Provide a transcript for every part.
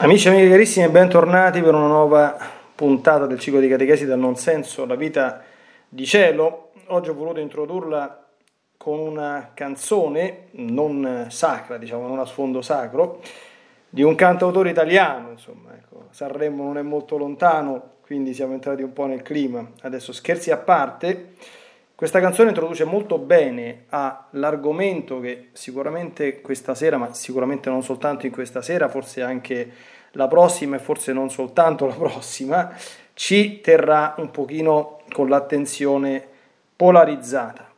Amici e amiche carissimi, bentornati per una nuova puntata del ciclo di catechesi del non senso, la vita di cielo. Oggi ho voluto introdurla con una canzone non sacra, diciamo, non a sfondo sacro, di un cantautore italiano, insomma, ecco, Sanremo non è molto lontano, quindi siamo entrati un po' nel clima. Adesso scherzi a parte, questa canzone introduce molto bene all'argomento che sicuramente questa sera, ma sicuramente non soltanto in questa sera, forse anche la prossima e forse non soltanto la prossima, ci terrà un pochino con l'attenzione polarizzata.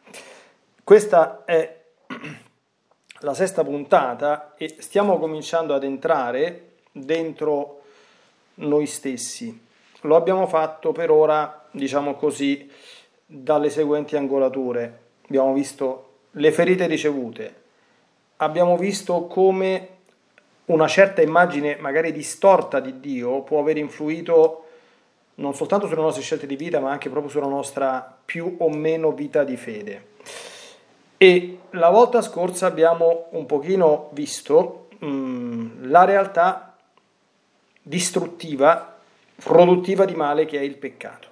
Questa è la sesta puntata e stiamo cominciando ad entrare dentro noi stessi. Lo abbiamo fatto per ora, diciamo così, dalle seguenti angolature. Abbiamo visto le ferite ricevute, abbiamo visto come una certa immagine magari distorta di Dio può aver influito non soltanto sulle nostre scelte di vita, ma anche proprio sulla nostra più o meno vita di fede. E la volta scorsa abbiamo un pochino visto mh, mm, la realtà distruttiva, produttiva di male che è il peccato.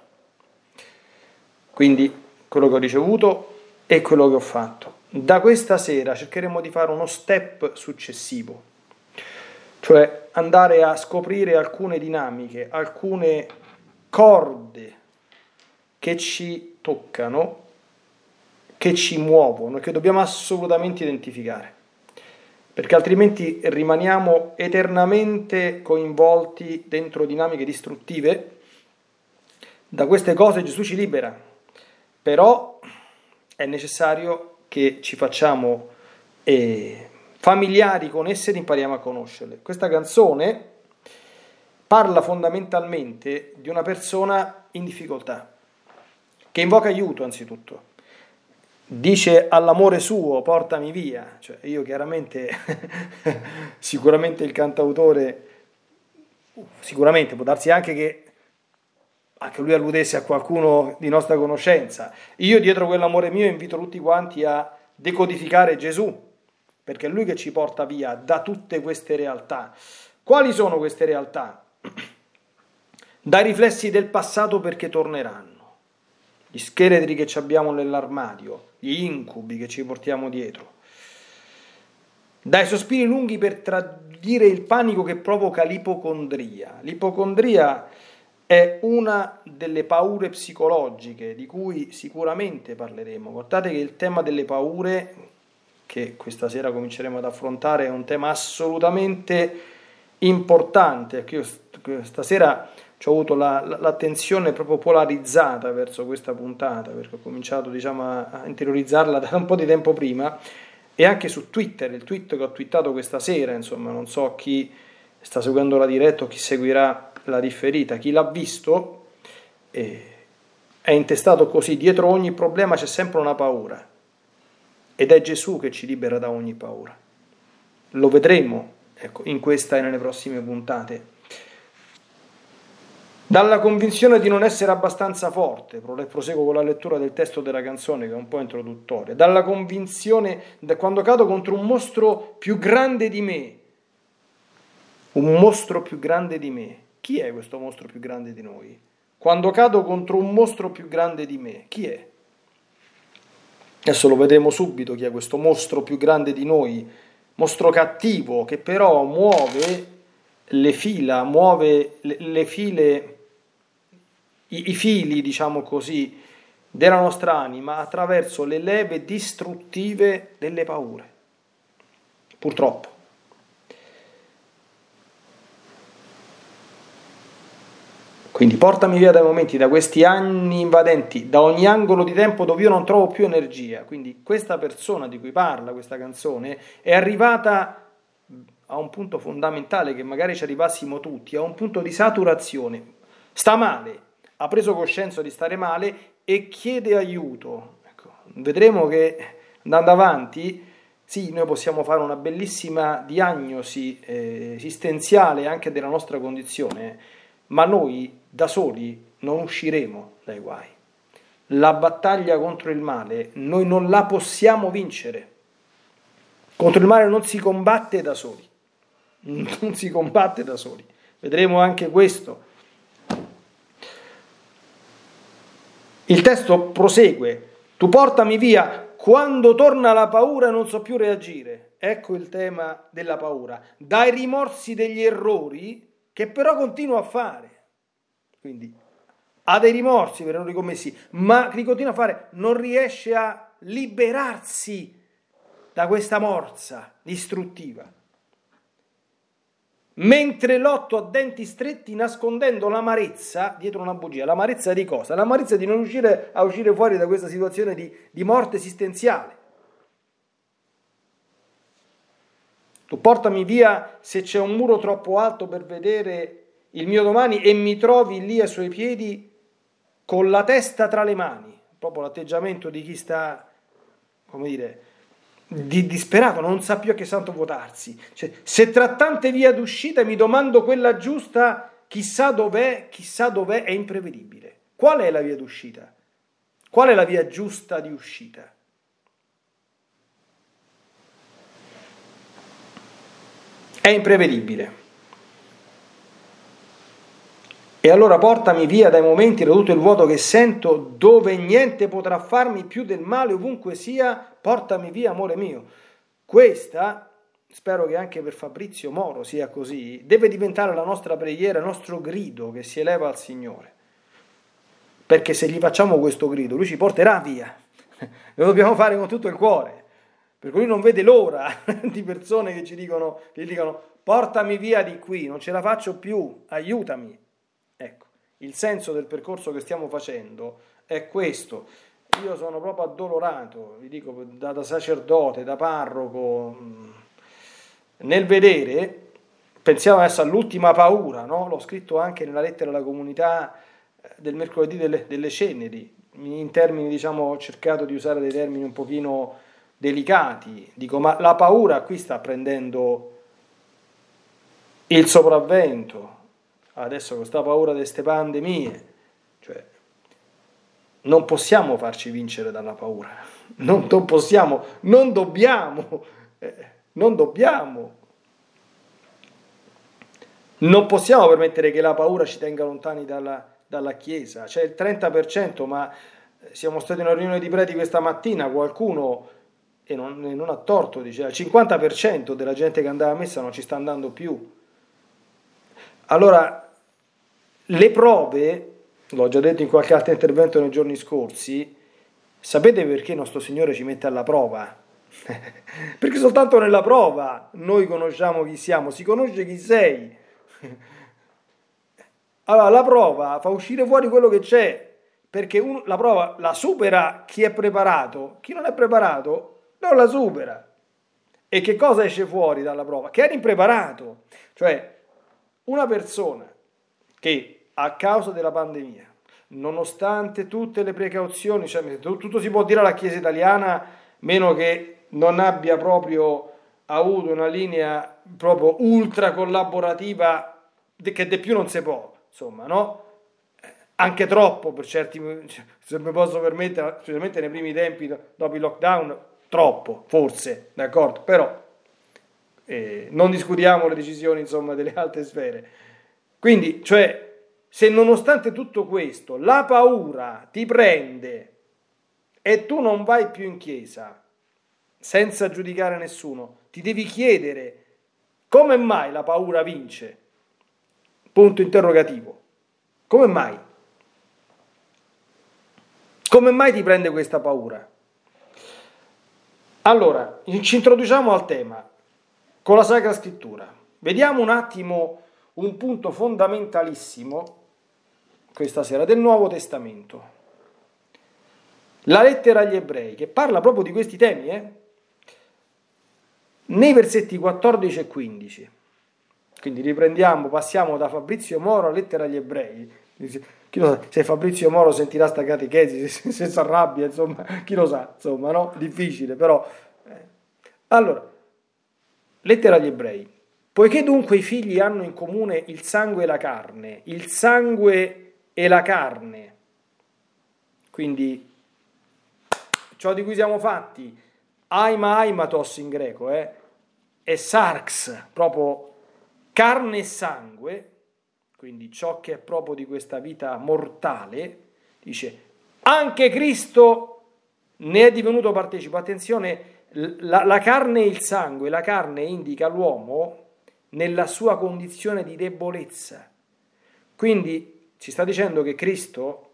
Quindi quello che ho ricevuto e quello che ho fatto. Da questa sera cercheremo di fare uno step successivo, cioè andare a scoprire alcune dinamiche, alcune corde che ci toccano, che ci muovono, che dobbiamo assolutamente identificare, perché altrimenti rimaniamo eternamente coinvolti dentro dinamiche distruttive. Da queste cose Gesù ci libera, però è necessario che ci facciamo eh, familiari con esse ed impariamo a conoscerle. Questa canzone parla fondamentalmente di una persona in difficoltà, che invoca aiuto anzitutto. Dice all'amore suo portami via, cioè io chiaramente, sicuramente il cantautore, sicuramente può darsi anche che anche lui alludesse a qualcuno di nostra conoscenza. Io dietro quell'amore mio invito tutti quanti a decodificare Gesù, perché è lui che ci porta via da tutte queste realtà. Quali sono queste realtà? Dai riflessi del passato perché torneranno, gli scheletri che abbiamo nell'armadio, gli incubi che ci portiamo dietro, dai sospiri lunghi per tradire il panico che provoca l'ipocondria. L'ipocondria è una delle paure psicologiche di cui sicuramente parleremo. Guardate che il tema delle paure, che questa sera cominceremo ad affrontare, è un tema assolutamente importante. Io stasera ho avuto la, l'attenzione proprio polarizzata verso questa puntata, perché ho cominciato diciamo, a interiorizzarla da un po' di tempo prima, e anche su Twitter, il tweet che ho twittato questa sera, insomma, non so chi sta seguendo la diretta o chi seguirà la differita. Chi l'ha visto eh, è intestato così, dietro ogni problema c'è sempre una paura ed è Gesù che ci libera da ogni paura. Lo vedremo ecco, in questa e nelle prossime puntate. Dalla convinzione di non essere abbastanza forte, proseguo con la lettura del testo della canzone che è un po' introduttoria, dalla convinzione da quando cado contro un mostro più grande di me, un mostro più grande di me, chi è questo mostro più grande di noi? Quando cado contro un mostro più grande di me, chi è? Adesso lo vedremo subito chi è questo mostro più grande di noi, mostro cattivo che però muove le fila, muove le, le file, i, i fili, diciamo così, della nostra anima attraverso le leve distruttive delle paure. Purtroppo. Quindi portami via dai momenti, da questi anni invadenti, da ogni angolo di tempo dove io non trovo più energia. Quindi questa persona di cui parla questa canzone è arrivata a un punto fondamentale che magari ci arrivassimo tutti, a un punto di saturazione. Sta male, ha preso coscienza di stare male e chiede aiuto. Ecco, vedremo che andando avanti, sì, noi possiamo fare una bellissima diagnosi eh, esistenziale anche della nostra condizione, ma noi da soli non usciremo dai guai. La battaglia contro il male noi non la possiamo vincere. Contro il male non si combatte da soli. non si combatte da soli. Vedremo anche questo. Il testo prosegue, tu portami via, quando torna la paura non so più reagire. Ecco il tema della paura. Dai rimorsi degli errori che però continua a fare. Quindi ha dei rimorsi per errori commessi, ma li continua a fare, non riesce a liberarsi da questa morsa distruttiva mentre lotto a denti stretti nascondendo l'amarezza dietro una bugia. L'amarezza di cosa? L'amarezza di non riuscire a uscire fuori da questa situazione di, di morte esistenziale. Tu portami via se c'è un muro troppo alto per vedere il mio domani e mi trovi lì ai suoi piedi con la testa tra le mani, proprio l'atteggiamento di chi sta, come dire, di disperato, non sa più a che santo votarsi. Cioè, se tra tante vie d'uscita mi domando quella giusta, chissà dov'è, chissà dov'è, è imprevedibile. Qual è la via d'uscita? Qual è la via giusta di uscita? È imprevedibile. E allora portami via dai momenti da tutto il vuoto che sento, dove niente potrà farmi più del male ovunque sia, portami via, amore mio. Questa, spero che anche per Fabrizio Moro sia così, deve diventare la nostra preghiera, il nostro grido che si eleva al Signore. Perché se gli facciamo questo grido, lui ci porterà via. Lo dobbiamo fare con tutto il cuore. Perché lui non vede l'ora di persone che ci dicono, gli dicono portami via di qui, non ce la faccio più, aiutami. Ecco, il senso del percorso che stiamo facendo è questo. Io sono proprio addolorato, vi dico, da, da sacerdote, da parroco, mm, nel vedere, pensiamo adesso all'ultima paura, no? l'ho scritto anche nella lettera alla comunità eh, del mercoledì delle, delle ceneri, in termini, diciamo, ho cercato di usare dei termini un pochino delicati, dico, ma la paura qui sta prendendo il sopravvento, adesso con questa paura di queste pandemie, cioè non possiamo farci vincere dalla paura, non, non possiamo, non dobbiamo, eh, non dobbiamo. Non possiamo permettere che la paura ci tenga lontani dalla, dalla Chiesa. C'è il 30%, ma eh, siamo stati in una riunione di preti questa mattina, qualcuno, e non, e non ha torto, dice, il 50% della gente che andava a messa non ci sta andando più. Allora, le prove, l'ho già detto in qualche altro intervento nei giorni scorsi, sapete perché nostro Signore ci mette alla prova? perché soltanto nella prova noi conosciamo chi siamo, si conosce chi sei. allora la prova fa uscire fuori quello che c'è, perché un, la prova la supera chi è preparato, chi non è preparato non la supera. E che cosa esce fuori dalla prova? Che era impreparato. Cioè, una persona che a causa della pandemia, nonostante tutte le precauzioni, cioè tutto si può dire alla Chiesa italiana, meno che non abbia proprio avuto una linea proprio ultra collaborativa che de più non si può, insomma, no? Anche troppo per certi, se mi posso permettere, specialmente nei primi tempi dopo il lockdown, troppo, forse, d'accordo? Però eh, non discutiamo le decisioni, insomma, delle alte sfere. Quindi, cioè, se nonostante tutto questo la paura ti prende e tu non vai più in chiesa senza giudicare nessuno, ti devi chiedere come mai la paura vince? Punto interrogativo. Come mai? Come mai ti prende questa paura? Allora, ci introduciamo al tema con la Sacra Scrittura. Vediamo un attimo un punto fondamentalissimo questa sera del Nuovo Testamento. La lettera agli ebrei, che parla proprio di questi temi, eh? nei versetti 14 e 15. Quindi riprendiamo, passiamo da Fabrizio Moro alla lettera agli ebrei. Chi lo sa, se Fabrizio Moro sentirà sta catechesi, se, se si arrabbia, insomma, chi lo sa, insomma, no? Difficile, però. Eh. Allora, lettera agli ebrei. Poiché dunque i figli hanno in comune il sangue e la carne, il sangue e la carne. Quindi ciò di cui siamo fatti, aima aimatos in greco, eh, è sarx, proprio carne e sangue, quindi ciò che è proprio di questa vita mortale, dice anche Cristo ne è divenuto partecipe. Attenzione, la, la carne e il sangue, la carne indica l'uomo nella sua condizione di debolezza. Quindi ci sta dicendo che Cristo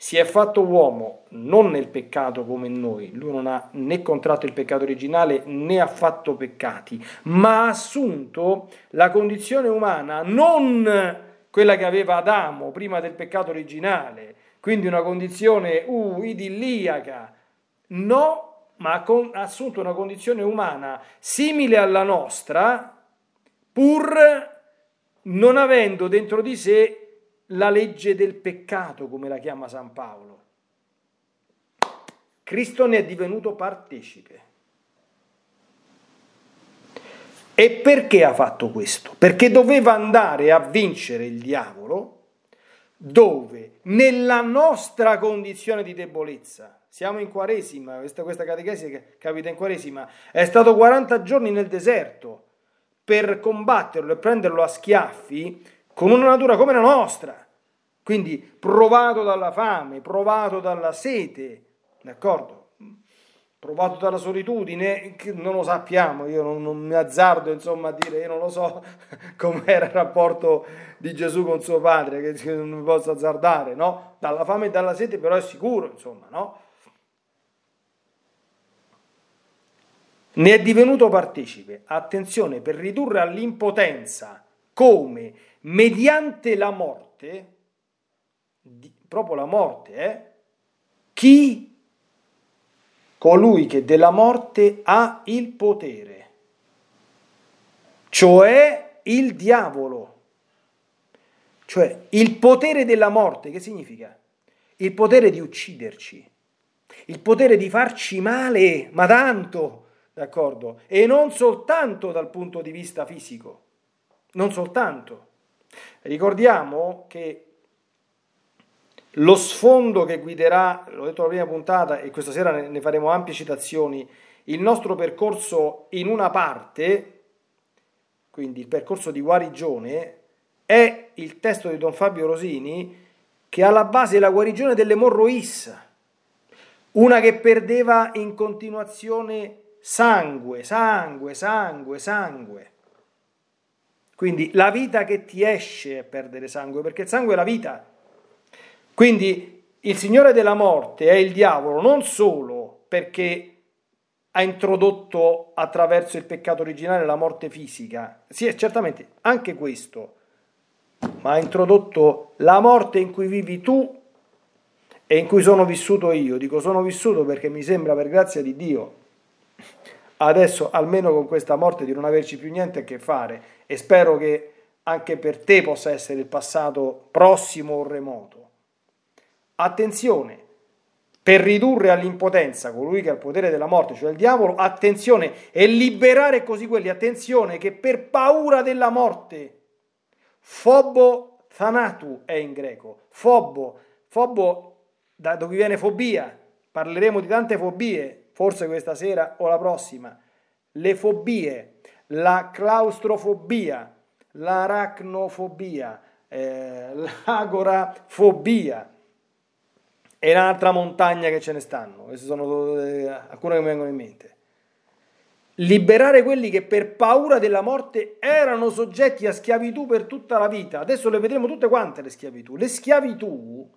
si è fatto uomo non nel peccato come noi, lui non ha né contratto il peccato originale né ha fatto peccati, ma ha assunto la condizione umana non quella che aveva Adamo prima del peccato originale, quindi una condizione uh, idilliaca, no, ma ha, assunto una condizione umana simile alla nostra, pur non avendo dentro di sé la legge del peccato, come la chiama San Paolo. Cristo ne è divenuto partecipe. E perché ha fatto questo? Perché doveva andare a vincere il diavolo dove nella nostra condizione di debolezza, siamo in Quaresima, questa, questa catechesi che capita in Quaresima, è stato 40 giorni nel deserto per combatterlo e prenderlo a schiaffi, con una natura come la nostra, quindi provato dalla fame, provato dalla sete, d'accordo? Provato dalla solitudine, non lo sappiamo, io non, non mi azzardo insomma a dire, io non lo so com'era il rapporto di Gesù con suo padre, che non mi posso azzardare, no? Dalla fame e dalla sete però è sicuro, insomma, no? Ne è divenuto partecipe, attenzione, per ridurre all'impotenza come mediante la morte, proprio la morte, eh, chi colui che della morte ha il potere, cioè il diavolo. Cioè il potere della morte, che significa? Il potere di ucciderci, il potere di farci male, ma tanto, d'accordo? E non soltanto dal punto di vista fisico, non soltanto. Ricordiamo che lo sfondo che guiderà, l'ho detto la prima puntata e questa sera ne faremo ampie citazioni, il nostro percorso in una parte, quindi il percorso di guarigione, è il testo di Don Fabio Rosini che alla base la guarigione dell'emorrois, una che perdeva in continuazione sangue, sangue, sangue, sangue. Quindi la vita che ti esce è perdere sangue, perché il sangue è la vita. Quindi il Signore della morte è il diavolo non solo perché ha introdotto attraverso il peccato originale la morte fisica, sì, certamente anche questo, ma ha introdotto la morte in cui vivi tu e in cui sono vissuto io. Dico sono vissuto perché mi sembra per grazia di Dio adesso almeno con questa morte di non averci più niente a che fare e spero che anche per te possa essere il passato prossimo o remoto. Attenzione, per ridurre all'impotenza colui che ha il potere della morte, cioè il diavolo, attenzione, e liberare così quelli, attenzione, che per paura della morte, fobo thanatu è in greco, fobo, fobo da dove viene fobia, parleremo di tante fobie, forse questa sera o la prossima, le fobie, la claustrofobia, l'aracnofobia, eh, l'agorafobia, e un'altra montagna che ce ne stanno, queste sono eh, alcune che mi vengono in mente. Liberare quelli che per paura della morte erano soggetti a schiavitù per tutta la vita. Adesso le vedremo tutte quante le schiavitù. Le schiavitù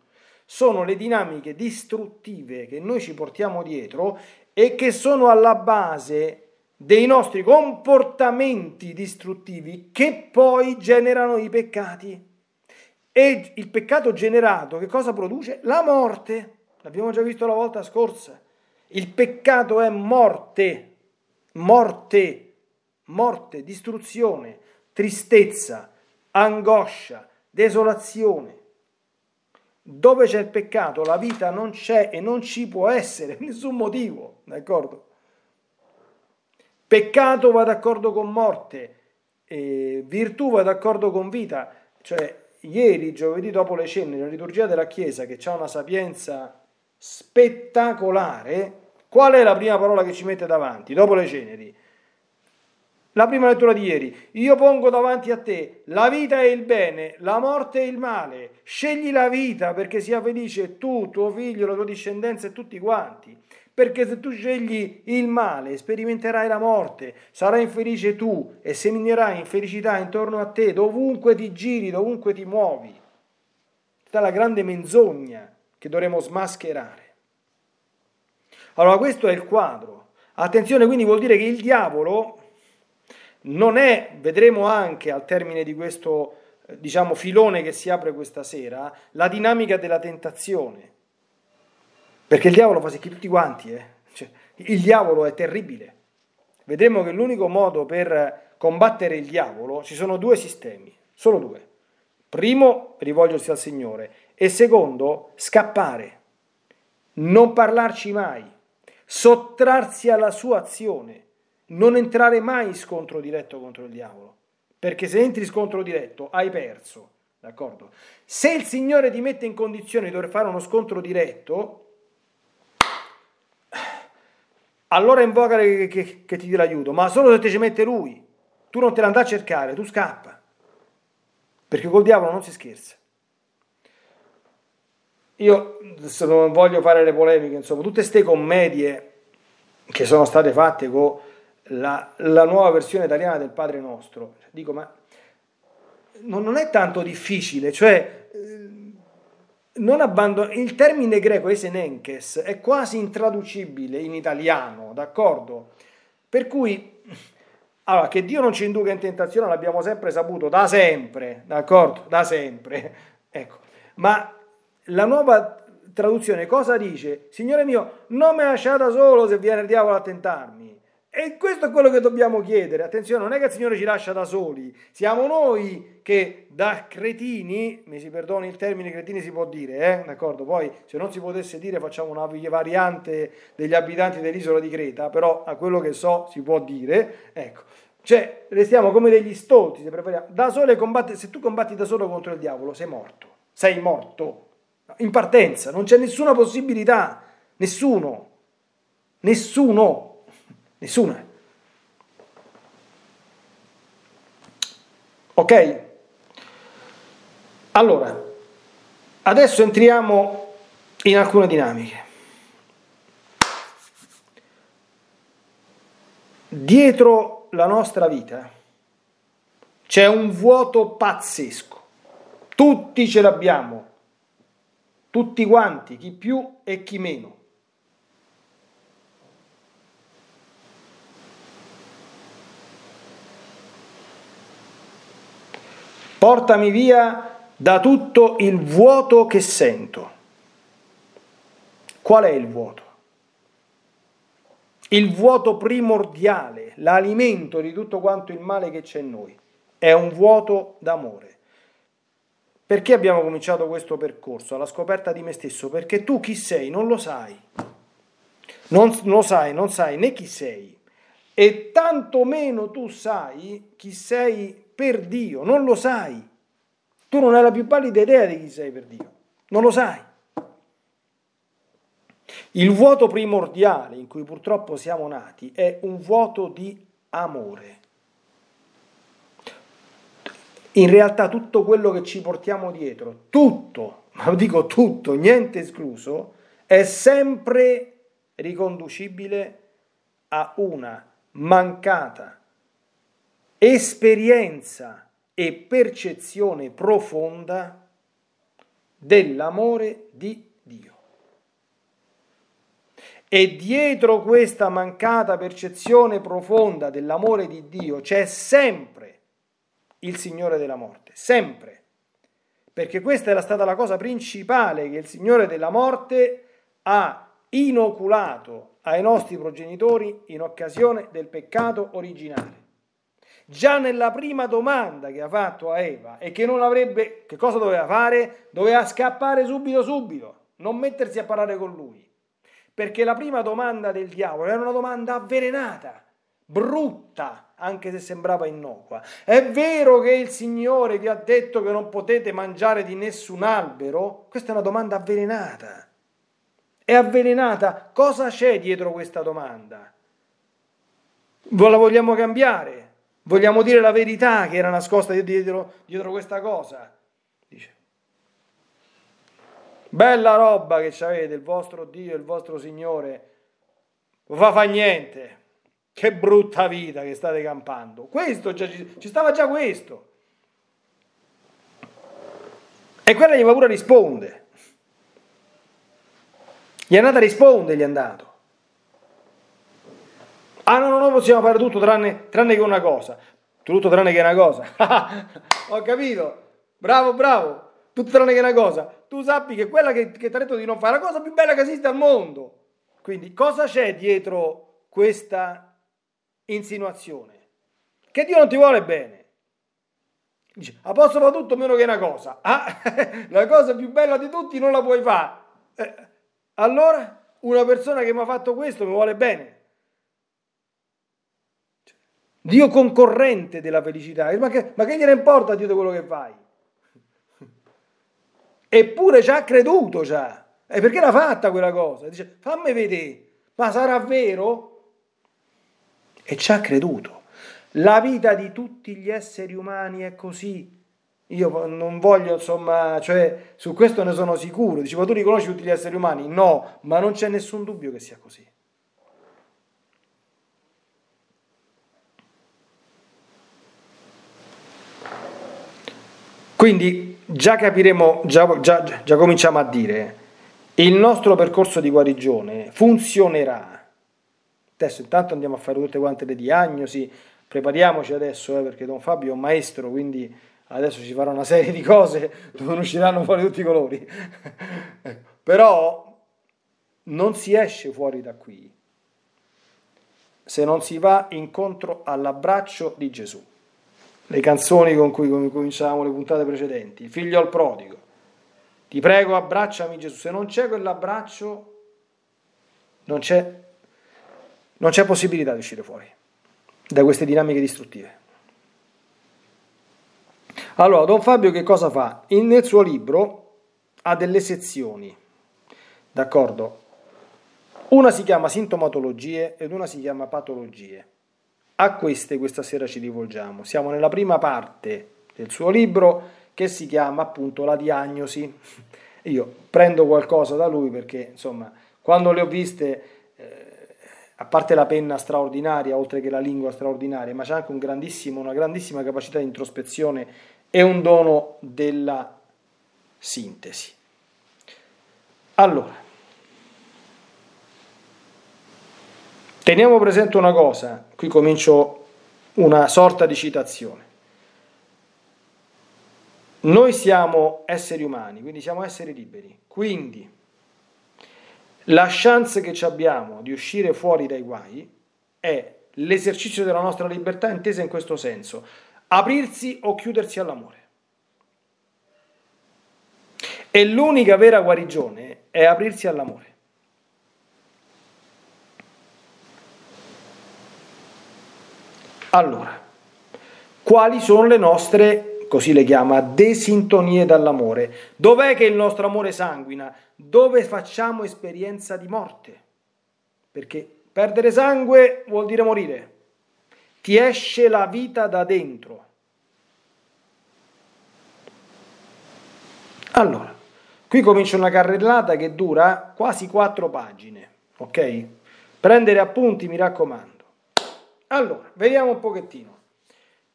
sono le dinamiche distruttive che noi ci portiamo dietro e che sono alla base dei nostri comportamenti distruttivi che poi generano i peccati. E il peccato generato che cosa produce? La morte. L'abbiamo già visto la volta scorsa. Il peccato è morte, morte, morte, distruzione, tristezza, angoscia, desolazione. Dove c'è il peccato, la vita non c'è e non ci può essere, nessun motivo, d'accordo? Peccato va d'accordo con morte, virtù va d'accordo con vita, cioè ieri, giovedì dopo le cene, la liturgia della Chiesa, che ha una sapienza spettacolare, qual è la prima parola che ci mette davanti dopo le ceneri? La prima lettura di ieri, io pongo davanti a te la vita e il bene, la morte e il male. Scegli la vita perché sia felice tu, tuo figlio, la tua discendenza e tutti quanti. Perché se tu scegli il male, sperimenterai la morte, sarai infelice tu e seminerai infelicità intorno a te, dovunque ti giri, dovunque ti muovi. Questa è la grande menzogna che dovremo smascherare. Allora questo è il quadro. Attenzione, quindi vuol dire che il diavolo non è, vedremo anche al termine di questo eh, diciamo, filone che si apre questa sera, la dinamica della tentazione. Perché il diavolo fa secchi tutti quanti, eh? cioè, il diavolo è terribile. Vedremo che l'unico modo per combattere il diavolo ci sono due sistemi, solo due. Primo, rivolgersi al Signore e secondo, scappare, non parlarci mai, sottrarsi alla sua azione non entrare mai in scontro diretto contro il diavolo, perché se entri in scontro diretto hai perso, d'accordo? Se il Signore ti mette in condizione di dover fare uno scontro diretto, allora invoca che, che, che ti dia l'aiuto, ma solo se ti ci mette Lui, tu non te l'andai a cercare, tu scappa, perché col diavolo non si scherza. Io non voglio fare le polemiche, insomma, tutte queste commedie che sono state fatte con la, la, nuova versione italiana del Padre Nostro. Dico, ma non, non è tanto difficile, cioè eh, non abbandon- il termine greco esenenkes è quasi intraducibile in italiano, d'accordo? Per cui, allora, che Dio non ci induca in tentazione l'abbiamo sempre saputo, da sempre, d'accordo? Da sempre, ecco. Ma la nuova traduzione cosa dice? Signore mio, non mi lasciate solo se viene il diavolo a tentarmi. E questo è quello che dobbiamo chiedere. Attenzione, non è che il Signore ci lascia da soli, siamo noi che da cretini, mi si perdoni il termine cretini si può dire, eh? d'accordo? Poi se non si potesse dire facciamo una variante degli abitanti dell'isola di Creta, però a quello che so si può dire, ecco. Cioè, restiamo come degli stolti, se, da sole combatti, se tu combatti da solo contro il diavolo, sei morto, sei morto, in partenza, non c'è nessuna possibilità, nessuno, nessuno. Nessuna. Ok? Allora, adesso entriamo in alcune dinamiche. Dietro la nostra vita c'è un vuoto pazzesco. Tutti ce l'abbiamo, tutti quanti, chi più e chi meno. Portami via da tutto il vuoto che sento. Qual è il vuoto? Il vuoto primordiale, l'alimento di tutto quanto il male che c'è in noi. È un vuoto d'amore. Perché abbiamo cominciato questo percorso alla scoperta di me stesso? Perché tu chi sei non lo sai. Non lo sai, non sai né chi sei. E tanto meno tu sai chi sei per Dio, non lo sai. Tu non hai la più pallida idea di chi sei per Dio, non lo sai. Il vuoto primordiale in cui purtroppo siamo nati è un vuoto di amore. In realtà tutto quello che ci portiamo dietro, tutto, ma dico tutto, niente escluso, è sempre riconducibile a una mancata esperienza e percezione profonda dell'amore di Dio. E dietro questa mancata percezione profonda dell'amore di Dio c'è sempre il Signore della morte, sempre. Perché questa era stata la cosa principale che il Signore della morte ha inoculato ai nostri progenitori in occasione del peccato originale già nella prima domanda che ha fatto a Eva e che non avrebbe, che cosa doveva fare? Doveva scappare subito subito, non mettersi a parlare con lui. Perché la prima domanda del diavolo era una domanda avvelenata, brutta, anche se sembrava innocua. È vero che il Signore vi ha detto che non potete mangiare di nessun albero? Questa è una domanda avvelenata. È avvelenata. Cosa c'è dietro questa domanda? La vogliamo cambiare? Vogliamo dire la verità che era nascosta dietro, dietro questa cosa. Dice. Bella roba che avete, il vostro Dio, il vostro Signore. Fa fa niente. Che brutta vita che state campando. Questo già, ci stava già questo. E quella gli va pure risponde. Gli è andata a rispondere, gli è andato. Ah no, no, noi possiamo fare tutto tranne, tranne che una cosa. Tutto tranne che una cosa. Ho capito. Bravo, bravo. Tutto tranne che una cosa. Tu sappi che quella che, che ti ha detto di non fare è la cosa più bella che esiste al mondo. Quindi cosa c'è dietro questa insinuazione? Che Dio non ti vuole bene. Dice, a posto fa tutto meno che una cosa. Ah, la cosa più bella di tutti non la puoi fare. Eh, allora, una persona che mi ha fatto questo mi vuole bene. Dio concorrente della felicità. Ma che, ma che gliene importa a Dio di quello che fai? Eppure ci ha creduto già. E perché l'ha fatta quella cosa? Dice, fammi vedere, ma sarà vero? E ci ha creduto. La vita di tutti gli esseri umani è così. Io non voglio, insomma, cioè, su questo ne sono sicuro. Dice, ma tu riconosci tutti gli esseri umani? No, ma non c'è nessun dubbio che sia così. Quindi già capiremo, già, già, già cominciamo a dire, il nostro percorso di guarigione funzionerà. Adesso intanto andiamo a fare tutte quante le diagnosi, prepariamoci adesso eh, perché Don Fabio è un maestro, quindi adesso ci farà una serie di cose dove non usciranno fuori tutti i colori. Però non si esce fuori da qui se non si va incontro all'abbraccio di Gesù le canzoni con cui cominciavamo le puntate precedenti, figlio al prodigo. Ti prego, abbracciami Gesù. Se non c'è quell'abbraccio, non c'è, non c'è possibilità di uscire fuori da queste dinamiche distruttive. Allora, Don Fabio che cosa fa? In, nel suo libro ha delle sezioni, d'accordo? Una si chiama sintomatologie ed una si chiama patologie. A queste questa sera ci rivolgiamo. Siamo nella prima parte del suo libro che si chiama appunto La diagnosi. Io prendo qualcosa da lui perché insomma quando le ho viste, eh, a parte la penna straordinaria, oltre che la lingua straordinaria, ma c'è anche un una grandissima capacità di introspezione e un dono della sintesi. Allora, Teniamo presente una cosa, qui comincio una sorta di citazione. Noi siamo esseri umani, quindi siamo esseri liberi, quindi la chance che abbiamo di uscire fuori dai guai è l'esercizio della nostra libertà intesa in questo senso, aprirsi o chiudersi all'amore. E l'unica vera guarigione è aprirsi all'amore. Allora, quali sono le nostre, così le chiama, desintonie dall'amore? Dov'è che il nostro amore sanguina? Dove facciamo esperienza di morte? Perché perdere sangue vuol dire morire. Ti esce la vita da dentro. Allora, qui comincia una carrellata che dura quasi quattro pagine, ok? Prendere appunti, mi raccomando. Allora, vediamo un pochettino.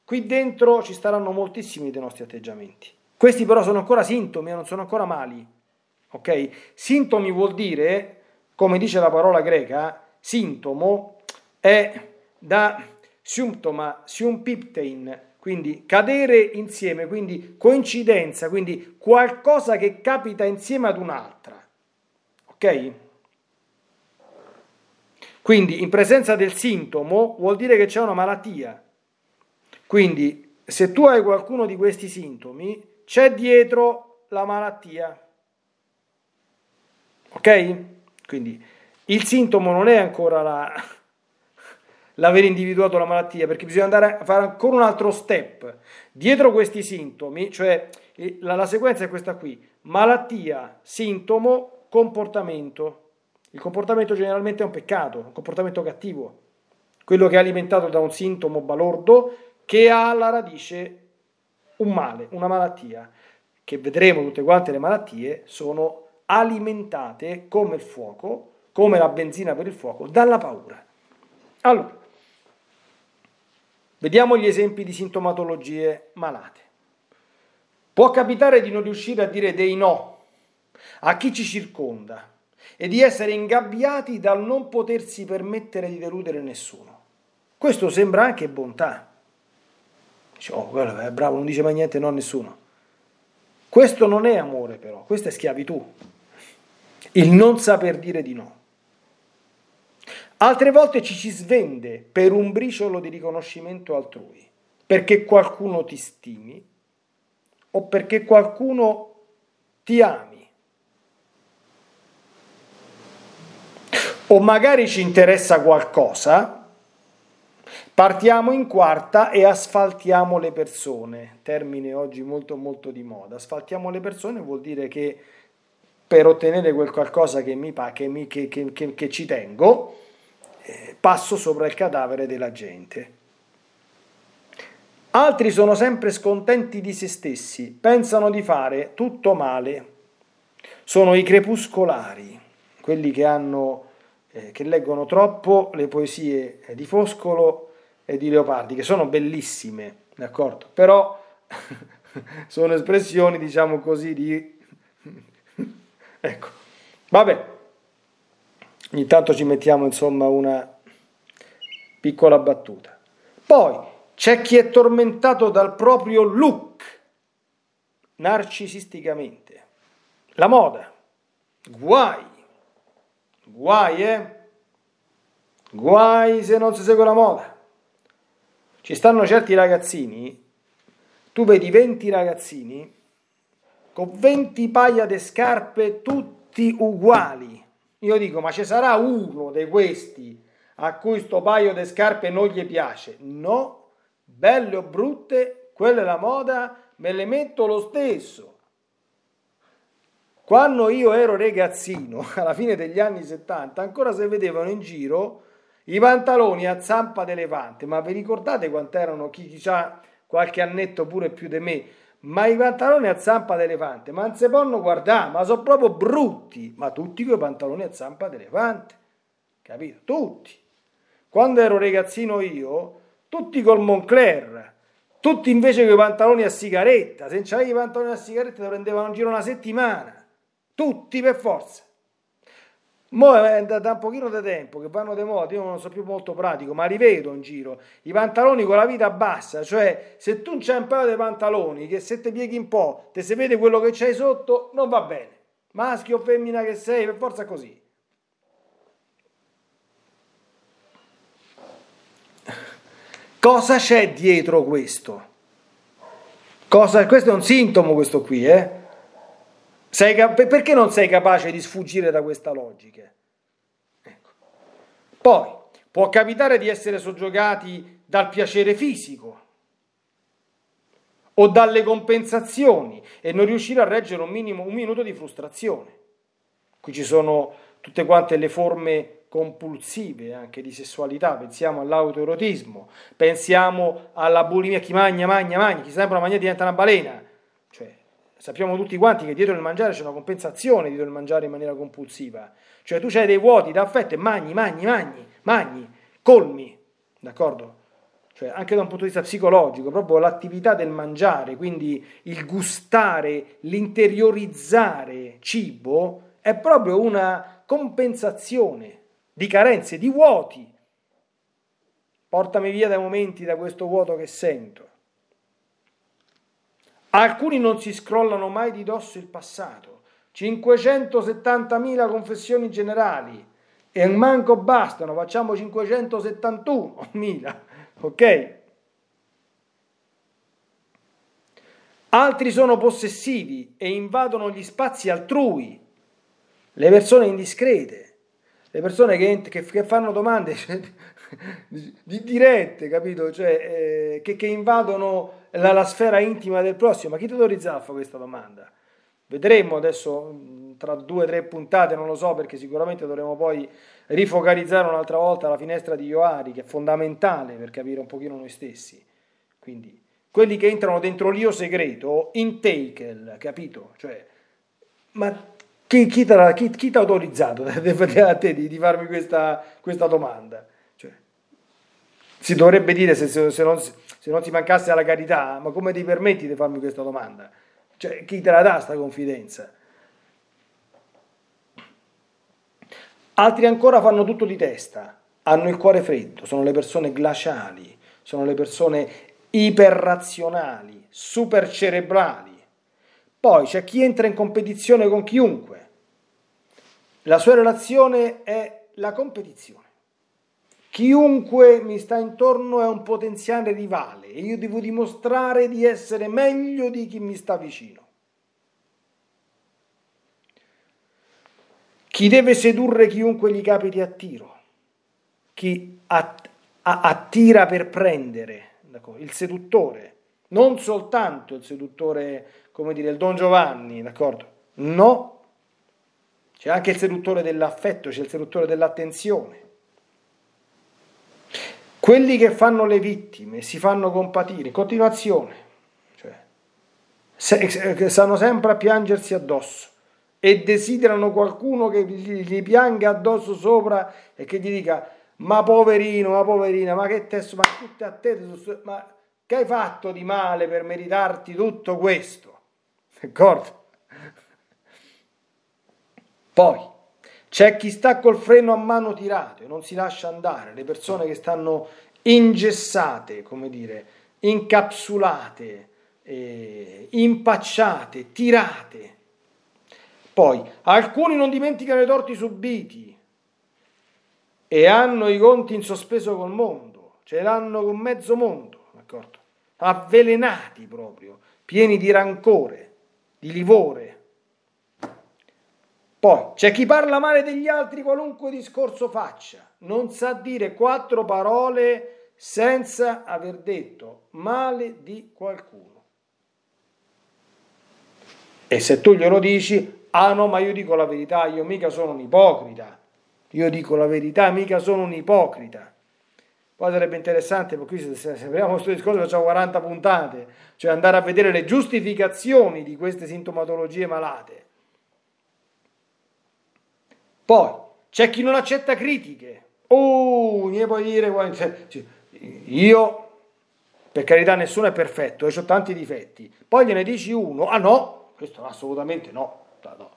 Qui dentro ci staranno moltissimi dei nostri atteggiamenti. Questi però sono ancora sintomi, non sono ancora mali. Ok? Sintomi vuol dire, come dice la parola greca, sintomo è da symptoma, sympiptein, quindi cadere insieme, quindi coincidenza, quindi qualcosa che capita insieme ad un'altra. Ok? Quindi in presenza del sintomo vuol dire che c'è una malattia. Quindi se tu hai qualcuno di questi sintomi, c'è dietro la malattia. Ok? Quindi il sintomo non è ancora la, l'aver individuato la malattia, perché bisogna andare a fare ancora un altro step. Dietro questi sintomi, cioè la, la sequenza è questa qui, malattia, sintomo, comportamento. Il comportamento generalmente è un peccato, un comportamento cattivo, quello che è alimentato da un sintomo balordo che ha alla radice un male, una malattia, che vedremo tutte quante le malattie sono alimentate come il fuoco, come la benzina per il fuoco, dalla paura. Allora, vediamo gli esempi di sintomatologie malate. Può capitare di non riuscire a dire dei no a chi ci circonda e di essere ingabbiati dal non potersi permettere di deludere nessuno. Questo sembra anche bontà. Dice, oh, quello è bravo, non dice mai niente no a nessuno. Questo non è amore però, questa è schiavitù. Il non saper dire di no. Altre volte ci si svende per un briciolo di riconoscimento altrui, perché qualcuno ti stimi o perché qualcuno ti ami. O magari ci interessa qualcosa Partiamo in quarta e asfaltiamo le persone, termine oggi molto molto di moda. Asfaltiamo le persone vuol dire che per ottenere quel qualcosa che mi pa, che, mi, che, che, che ci tengo, eh, passo sopra il cadavere della gente. Altri sono sempre scontenti di se stessi, pensano di fare tutto male. Sono i crepuscolari, quelli che, hanno, eh, che leggono troppo le poesie di Foscolo e di Leopardi, che sono bellissime, d'accordo? Però sono espressioni, diciamo così, di... ecco, vabbè, ogni tanto ci mettiamo insomma una piccola battuta. Poi c'è chi è tormentato dal proprio look, narcisisticamente. La moda, guai, guai, eh? Guai se non si segue la moda. Ci stanno certi ragazzini, tu vedi 20 ragazzini con 20 paia di scarpe tutti uguali. Io dico, ma ci sarà uno di questi a cui sto paio di scarpe non gli piace? No, belle o brutte, quella è la moda, me le metto lo stesso. Quando io ero ragazzino, alla fine degli anni 70, ancora si vedevano in giro i pantaloni a zampa d'elefante, ma vi ricordate quant'erano chi, chi ha qualche annetto pure più di me? Ma i pantaloni a zampa d'elefante, ma non si possono guardare, ma sono proprio brutti, ma tutti quei pantaloni a zampa d'elefante, capito? Tutti. Quando ero ragazzino io, tutti col Moncler, tutti invece con i pantaloni a sigaretta, se non c'avevi i pantaloni a sigaretta ti prendevano in giro una settimana, tutti per forza. Mo è da, un pochino di tempo che vanno di moda, io non so più molto pratico, ma rivedo in giro i pantaloni con la vita bassa, cioè se tu c'hai un paio di pantaloni che se ti pieghi un po', te si vede quello che c'hai sotto, non va bene. Maschio o femmina che sei, per forza così. Cosa c'è dietro questo? Cosa, questo è un sintomo questo qui, eh? Sei, perché non sei capace di sfuggire da questa logica? Ecco. Poi, può capitare di essere soggiogati dal piacere fisico o dalle compensazioni e non riuscire a reggere un, minimo, un minuto di frustrazione. Qui ci sono tutte quante le forme compulsive anche di sessualità, pensiamo all'autoerotismo, pensiamo alla bulimia, chi magna, magna, magna, chi sempre mangia diventa una balena, sappiamo tutti quanti che dietro il mangiare c'è una compensazione dietro il mangiare in maniera compulsiva. Cioè tu c'hai dei vuoti d'affetto e magni, magni, magni, magni, colmi, d'accordo? Cioè anche da un punto di vista psicologico, proprio l'attività del mangiare, quindi il gustare, l'interiorizzare cibo, è proprio una compensazione di carenze, di vuoti. Portami via dai momenti, da questo vuoto che sento. Alcuni non si scrollano mai di dosso il passato. 570.000 confessioni generali e manco bastano, facciamo 571.000, ok? Altri sono possessivi e invadono gli spazi altrui, le persone indiscrete, le persone che, che, che fanno domande cioè, di, dirette, capito? Cioè, eh, che, che invadono la, la sfera intima del prossimo. Ma chi ti autorizza a fare questa domanda? Vedremo adesso mm, tra due o tre puntate, non lo so, perché sicuramente dovremo poi rifocalizzare un'altra volta la finestra di Ioari, che è fondamentale per capire un pochino noi stessi. Quindi quelli che entrano dentro l'io segreto, in takel, capito? Cioè, ma chi, chi ti ha autorizzato a te di, di farmi questa, questa domanda? Cioè, si dovrebbe dire se, se, non, se non ti mancasse la carità, ma come ti permetti di farmi questa domanda? Cioè, chi te la dà questa confidenza? Altri ancora fanno tutto di testa, hanno il cuore freddo, sono le persone glaciali, sono le persone iperrazionali, supercerebrali. Poi c'è chi entra in competizione con chiunque. La sua relazione è la competizione. Chiunque mi sta intorno è un potenziale rivale e io devo dimostrare di essere meglio di chi mi sta vicino. Chi deve sedurre chiunque gli capiti a tiro, chi att- attira per prendere, il seduttore, non soltanto il seduttore, come dire, il Don Giovanni, d'accordo? No, c'è anche il seduttore dell'affetto, c'è il seduttore dell'attenzione. Quelli che fanno le vittime si fanno compatire in continuazione, cioè, stanno sempre a piangersi addosso e desiderano qualcuno che gli, pianga addosso sopra e che gli dica ma poverino, ma poverina, ma che testo, ma tutte a te, ma che hai fatto di male per meritarti tutto questo? D'accordo? Poi c'è chi sta col freno a mano tirato e non si lascia andare, le persone che stanno ingessate, come dire, incapsulate, eh, impacciate, tirate poi, alcuni non dimenticano i torti subiti e hanno i conti in sospeso col mondo, ce l'hanno con mezzo mondo, d'accordo? Avvelenati proprio, pieni di rancore, di livore. Poi c'è chi parla male degli altri qualunque discorso faccia, non sa dire quattro parole senza aver detto male di qualcuno. E se tu glielo dici, Ah no, ma io dico la verità, io mica sono un ipocrita. Io dico la verità, mica sono un ipocrita. Poi sarebbe interessante, perché qui se, apriamo questo discorso facciamo 40 puntate, cioè andare a vedere le giustificazioni di queste sintomatologie malate. Poi c'è chi non accetta critiche. Oh, mi puoi dire, io, per carità, nessuno è perfetto, e ho tanti difetti. Poi gliene dici uno, ah no, questo assolutamente no. No.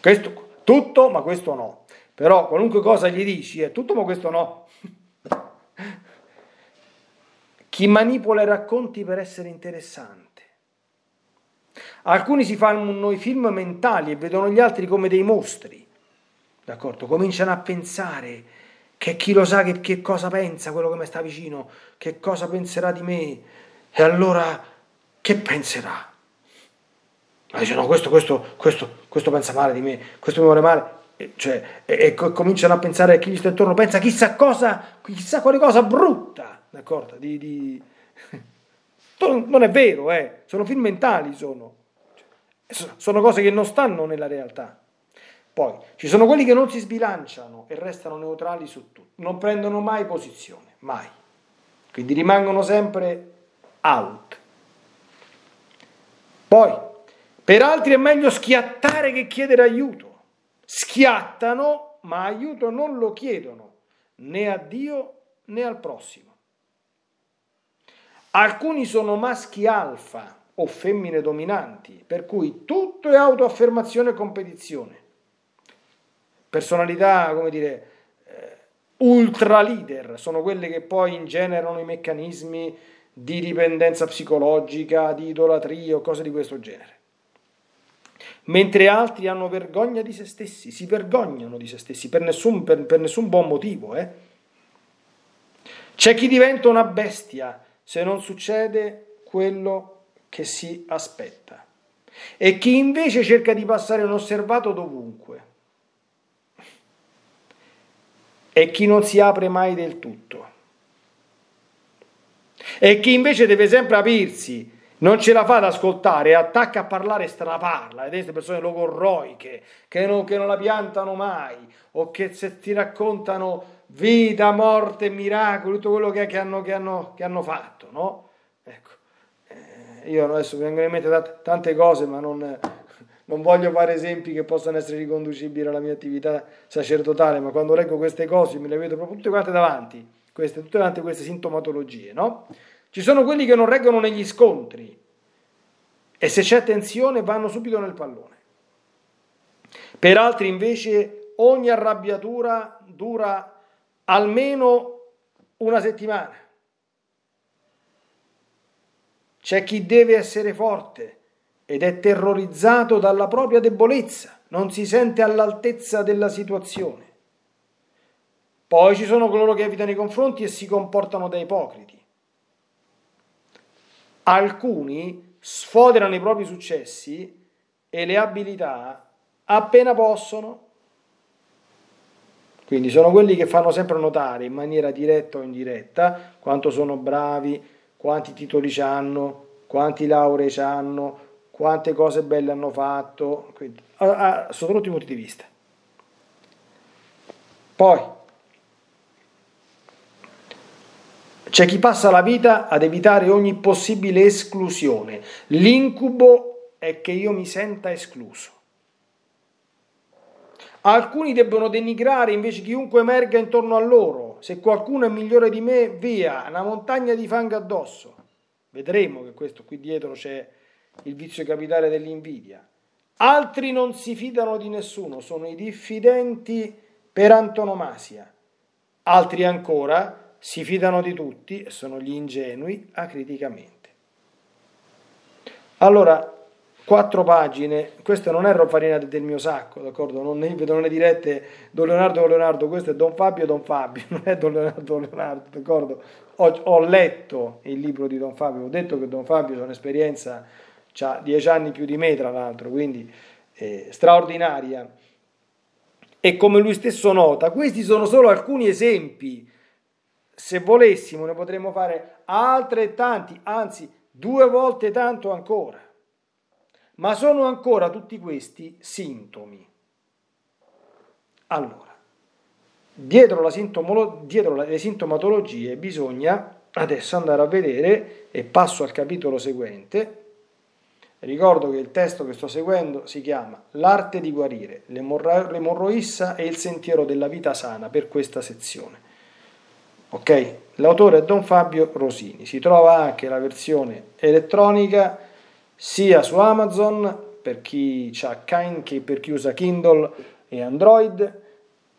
Questo, tutto, ma questo no. Però qualunque cosa gli dici è tutto, ma questo no. Chi manipola i racconti per essere interessante. Alcuni si fanno i film mentali e vedono gli altri come dei mostri. D'accordo? Cominciano a pensare che chi lo sa che, che cosa pensa quello che mi sta vicino, che cosa penserà di me. E allora che penserà? Ma dice no, questo, questo, questo, questo pensa male di me, questo mi vuole male. Cioè, e, e cominciano a pensare a chi gli sta intorno, pensa chissà cosa, chissà quale cosa brutta, d'accordo? Di, di... Non è vero, eh. sono film mentali, sono. Sono cose che non stanno nella realtà. Poi ci sono quelli che non si sbilanciano e restano neutrali su tutto, non prendono mai posizione, mai. Quindi rimangono sempre out. Poi per altri è meglio schiattare che chiedere aiuto. Schiattano, ma aiuto non lo chiedono, né a Dio né al prossimo. Alcuni sono maschi alfa o femmine dominanti, per cui tutto è autoaffermazione e competizione. Personalità, come dire, eh, ultra leader, sono quelle che poi ingenerano i meccanismi di dipendenza psicologica, di idolatria o cose di questo genere mentre altri hanno vergogna di se stessi, si vergognano di se stessi per nessun, per, per nessun buon motivo. Eh? C'è chi diventa una bestia se non succede quello che si aspetta. E chi invece cerca di passare inosservato dovunque. E chi non si apre mai del tutto. E chi invece deve sempre aprirsi non ce la fa ad ascoltare, attacca a parlare e straparla, ed queste persone logorroiche che non, che non la piantano mai o che se ti raccontano vita, morte, miracoli, tutto quello che, che, hanno, che, hanno, che hanno, fatto, no? Ecco. Eh, io adesso mi vengono in mente tante cose, ma non, non voglio fare esempi che possano essere riconducibili alla mia attività sacerdotale, ma quando leggo queste cose me le vedo proprio tutte quante davanti, queste, tutte quante queste sintomatologie, no? Ci sono quelli che non reggono negli scontri e se c'è tensione vanno subito nel pallone. Per altri invece ogni arrabbiatura dura almeno una settimana. C'è chi deve essere forte ed è terrorizzato dalla propria debolezza, non si sente all'altezza della situazione. Poi ci sono coloro che evitano i confronti e si comportano da ipocriti. Alcuni sfoderano i propri successi e le abilità appena possono. Quindi sono quelli che fanno sempre notare in maniera diretta o indiretta quanto sono bravi, quanti titoli hanno, quanti lauree hanno, quante cose belle hanno fatto, quindi, a, a, sotto i punti di vista. Poi c'è chi passa la vita ad evitare ogni possibile esclusione. L'incubo è che io mi senta escluso. Alcuni debbono denigrare invece chiunque emerga intorno a loro. Se qualcuno è migliore di me, via, una montagna di fango addosso. Vedremo che questo qui dietro c'è il vizio capitale dell'invidia. Altri non si fidano di nessuno, sono i diffidenti per antonomasia. Altri ancora si fidano di tutti e sono gli ingenui acriticamente. Allora, quattro pagine, questa non è roba del mio sacco, d'accordo? Non ne vedo le dirette Don Leonardo Don Leonardo, questo è Don Fabio Don Fabio, non è Don Leonardo Don Leonardo, d'accordo? Ho, ho letto il libro di Don Fabio, ho detto che Don Fabio è un'esperienza, ha dieci anni più di me tra l'altro, quindi eh, straordinaria. E come lui stesso nota, questi sono solo alcuni esempi. Se volessimo ne potremmo fare altrettanti, anzi due volte tanto ancora. Ma sono ancora tutti questi sintomi. Allora, dietro, la sintomolo- dietro le sintomatologie bisogna adesso andare a vedere, e passo al capitolo seguente, ricordo che il testo che sto seguendo si chiama L'arte di guarire, l'emorroissa e il sentiero della vita sana per questa sezione. Ok? L'autore è Don Fabio Rosini, si trova anche la versione elettronica sia su Amazon per chi ha Kind che per chi usa Kindle e Android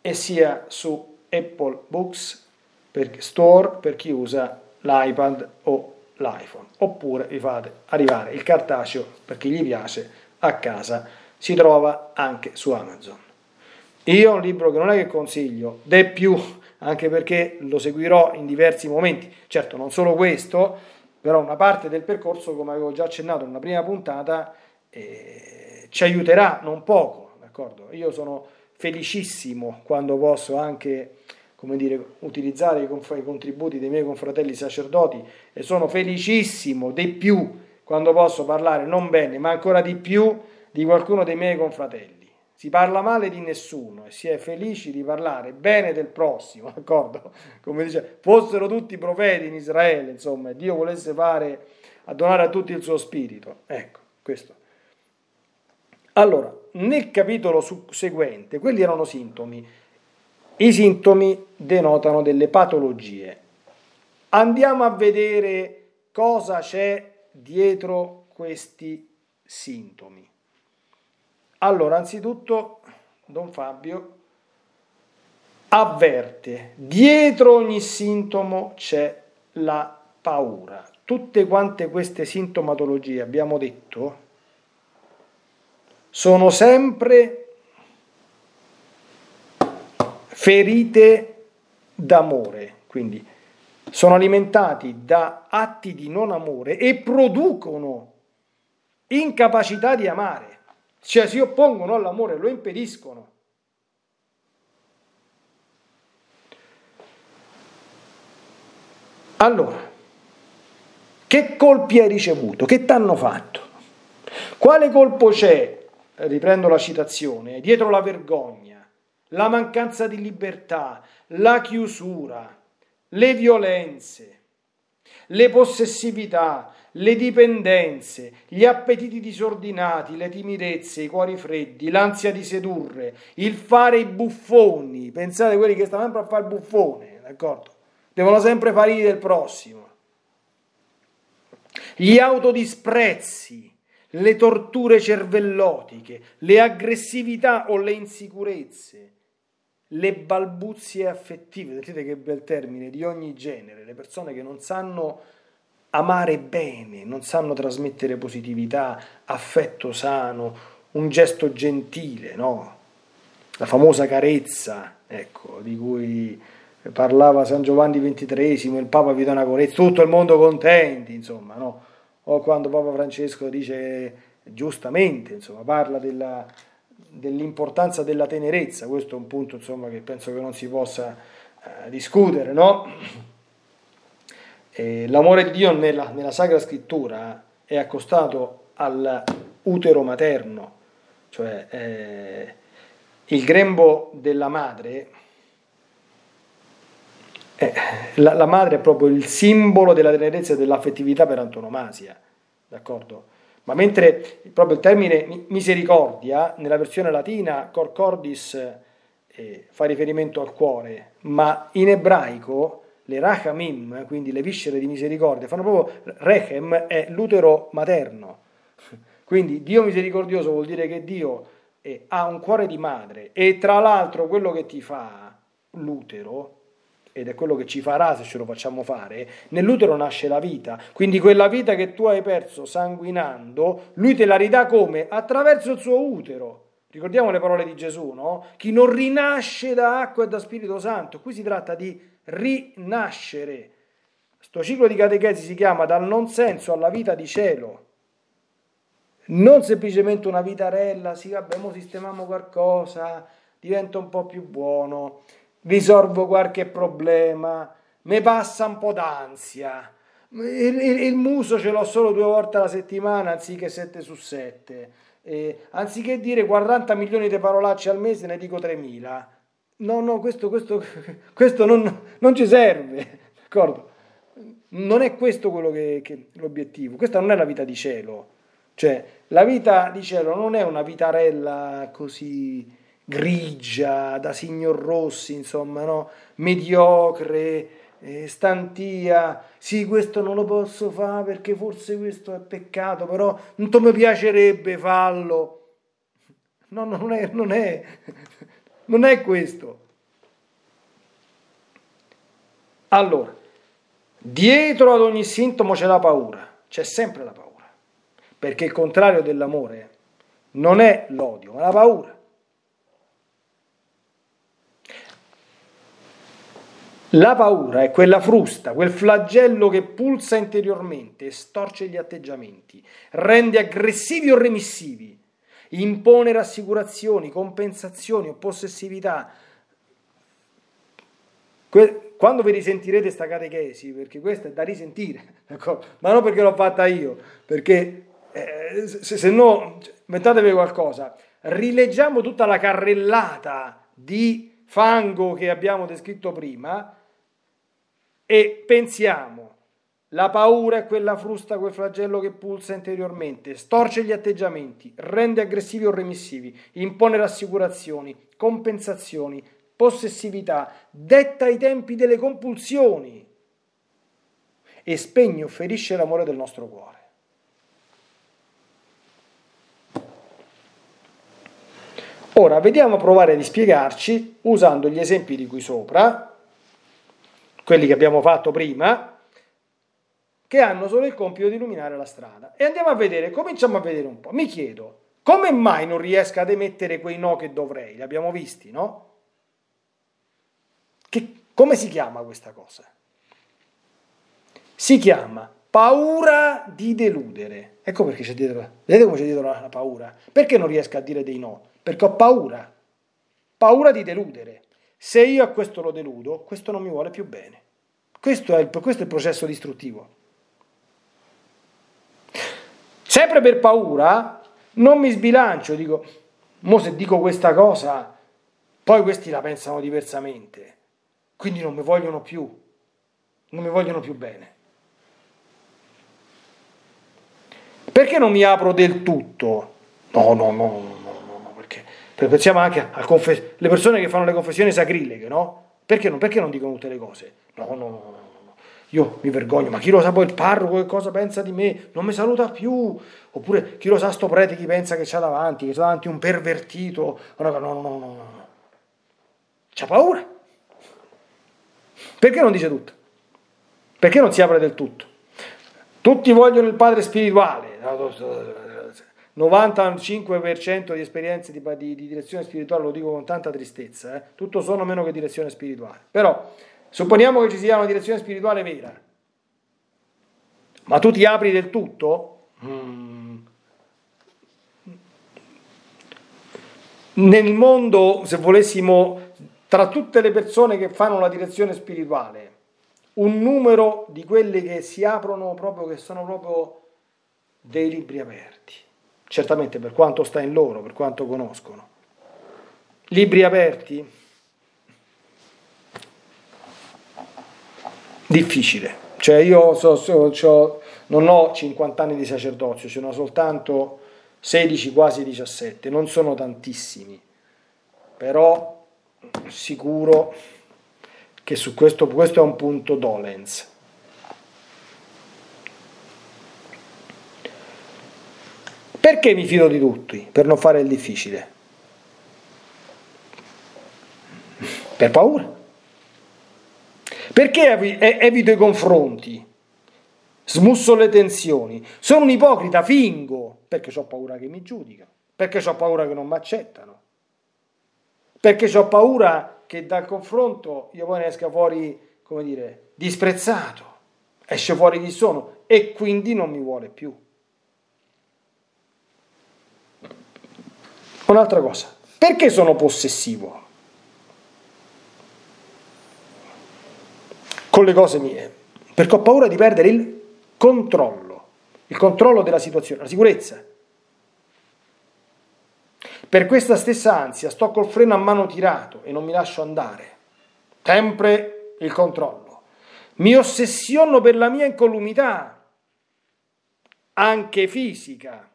e sia su Apple Books per Store per chi usa l'iPad o l'iPhone. Oppure vi fate arrivare il cartaceo per chi gli piace a casa. Si trova anche su Amazon. Io un libro che non è che consiglio de più anche perché lo seguirò in diversi momenti. Certo non solo questo però una parte del percorso, come avevo già accennato in una prima puntata, eh, ci aiuterà non poco, d'accordo? Io sono felicissimo quando posso anche come dire, utilizzare i, contributi dei miei confratelli sacerdoti e sono felicissimo di più quando posso parlare non bene, ma ancora di più di qualcuno dei miei confratelli si parla male di nessuno e si è felici di parlare bene del prossimo, d'accordo? Come dice, fossero tutti profeti in Israele, insomma, e Dio volesse fare, a donare a tutti il suo spirito. Ecco, questo. Allora, nel capitolo seguente, quelli erano sintomi. I sintomi denotano delle patologie. Andiamo a vedere cosa c'è dietro questi sintomi. Allora, anzitutto, Don Fabio avverte, dietro ogni sintomo c'è la paura. Tutte quante queste sintomatologie, abbiamo detto, sono sempre ferite d'amore, quindi sono alimentati da atti di non amore e producono incapacità di amare cioè si oppongono all'amore, lo impediscono. Allora, che colpi hai ricevuto? Che ti hanno fatto? Quale colpo c'è, riprendo la citazione, dietro la vergogna, la mancanza di libertà, la chiusura, le violenze, le possessività, le dipendenze, gli appetiti disordinati, le timidezze, i cuori freddi, l'ansia di sedurre, il fare i buffoni. Pensate a quelli che stanno sempre a fare il buffone, d'accordo? Devono sempre fare i del prossimo. Gli autodisprezzi, le torture cervellotiche, le aggressività o le insicurezze, le balbuzie affettive, sentite che bel termine, di ogni genere, le persone che non sanno amare bene, non sanno trasmettere positività, affetto sano, un gesto gentile, no? La famosa carezza, ecco, di cui parlava San Giovanni XXIII, il Papa vi dà una carezza, tutto il mondo contenti, insomma, no? O quando Papa Francesco dice giustamente, insomma, parla della, dell'importanza della tenerezza, questo è un punto, insomma, che penso che non si possa eh, discutere, no? Eh, l'amore di Dio nella, nella, Sacra Scrittura è accostato all'utero materno, cioè eh, il grembo della madre, eh, la, la, madre è proprio il simbolo della tenerezza e dell'affettività per antonomasia, d'accordo? Ma mentre proprio il termine misericordia, nella versione latina, cor cordis, eh, fa riferimento al cuore, ma in ebraico le rachamim, quindi le viscere di misericordia, fanno proprio rechem è l'utero materno. Quindi Dio misericordioso vuol dire che Dio eh, ha un cuore di madre e tra l'altro quello che ti fa l'utero, ed è quello che ci farà se ce lo facciamo fare, nell'utero nasce la vita. Quindi quella vita che tu hai perso sanguinando, lui te la ridà come? Attraverso il suo utero. Ricordiamo le parole di Gesù, no? Chi non rinasce da acqua e da Spirito Santo. Qui si tratta di rinascere. Questo ciclo di catechesi si chiama dal non senso alla vita di cielo. Non semplicemente una vitarella, sì, vabbè, mo sistemiamo qualcosa, divento un po' più buono, risolvo qualche problema, mi passa un po' d'ansia. Il, il, il muso ce l'ho solo due volte alla settimana anziché sette su sette. Eh, anziché dire 40 milioni di parolacce al mese, ne dico 3.000. No, no, questo, questo, questo non, non, ci serve, d'accordo? Non è questo quello che, che, l'obiettivo, questa non è la vita di cielo. Cioè, la vita di cielo non è una vitarella così grigia, da signor Rossi, insomma, no? mediocre, eh, stantia, sì, questo non lo posso fare perché forse questo è peccato, però non mi piacerebbe farlo. No, non è, non è, non è questo. Allora, dietro ad ogni sintomo c'è la paura, c'è sempre la paura, perché il contrario dell'amore non è l'odio, ma la paura. La paura è quella frusta, quel flagello che pulsa interiormente e storce gli atteggiamenti, rende aggressivi o remissivi, impone rassicurazioni, compensazioni o possessività. Quando vi risentirete sta catechesi, perché questa è da risentire, ecco, ma non perché l'ho fatta io, perché eh, se, se no, inventatevi qualcosa, rileggiamo tutta la carrellata di fango che abbiamo descritto prima e pensiamo, la paura è quella frusta, quel flagello che pulsa interiormente, storce gli atteggiamenti, rende aggressivi o remissivi, impone rassicurazioni, compensazioni, possessività, detta i tempi delle compulsioni e spegne o ferisce l'amore del nostro cuore. Ora vediamo provare di spiegarci usando gli esempi di qui sopra quelli che abbiamo fatto prima, che hanno solo il compito di illuminare la strada. E andiamo a vedere, cominciamo a vedere un po'. Mi chiedo, come mai non riesco ad emettere quei no che dovrei? Li abbiamo visti, no? Che, come si chiama questa cosa? Si chiama paura di deludere. Ecco perché c'è dietro. Vedete come c'è dietro la paura? Perché non riesco a dire dei no? Perché ho paura. Paura di deludere. Se io a questo lo deludo, questo non mi vuole più bene. Questo è il, questo è il processo distruttivo. Sempre per paura, non mi sbilancio, dico, mo se dico questa cosa, Poi questi la pensano diversamente, quindi non mi vogliono più, non mi vogliono più bene. Perché non mi apro del tutto? No, no, no, pensiamo anche alle confes- persone che fanno le confessioni sacrileghe, no? Perché non, perché non dicono tutte le cose? No, no, no, no. Io mi vergogno, ma chi lo sa poi il parroco che cosa pensa di me? Non mi saluta più. Oppure chi lo sa sto prete chi pensa che c'ha davanti, che c'ha davanti un pervertito. No, no, no, no, no. no. C'ha paura. Perché non dice tutto? Perché non si apre del tutto? Tutti vogliono il padre spirituale. 95% di esperienze di, di, di, direzione spirituale, lo dico con tanta tristezza, eh? tutto sono meno che direzione spirituale. Però Supponiamo che ci sia una direzione spirituale vera, ma tu ti apri del tutto? Mm. Nel mondo, se volessimo, tra tutte le persone che fanno la direzione spirituale, un numero di quelli che si aprono proprio, che sono proprio dei libri aperti, certamente per quanto sta in loro, per quanto conoscono. Libri aperti? difficile. Cioè io so, so, so, non ho 50 anni di sacerdozio, ce ne ho soltanto 16, quasi 17, non sono tantissimi, però sicuro che su questo, questo è un punto dolens. Perché mi fido di tutti? Per non fare il difficile. Per paura. Perché evito i confronti? Smusso le tensioni. Sono un ipocrita, fingo, perché ho paura che mi giudicano, perché ho paura che non mi accettano, perché ho paura che dal confronto io poi ne esca fuori, come dire, disprezzato, esce fuori chi sono e quindi non mi vuole più. Un'altra cosa, perché sono possessivo? con le cose mie, perché ho paura di perdere il controllo, il controllo della situazione, la sicurezza. Per questa stessa ansia sto col freno a mano tirato e non mi lascio andare. Sempre il controllo. Mi ossessiono per la mia incolumità, anche fisica,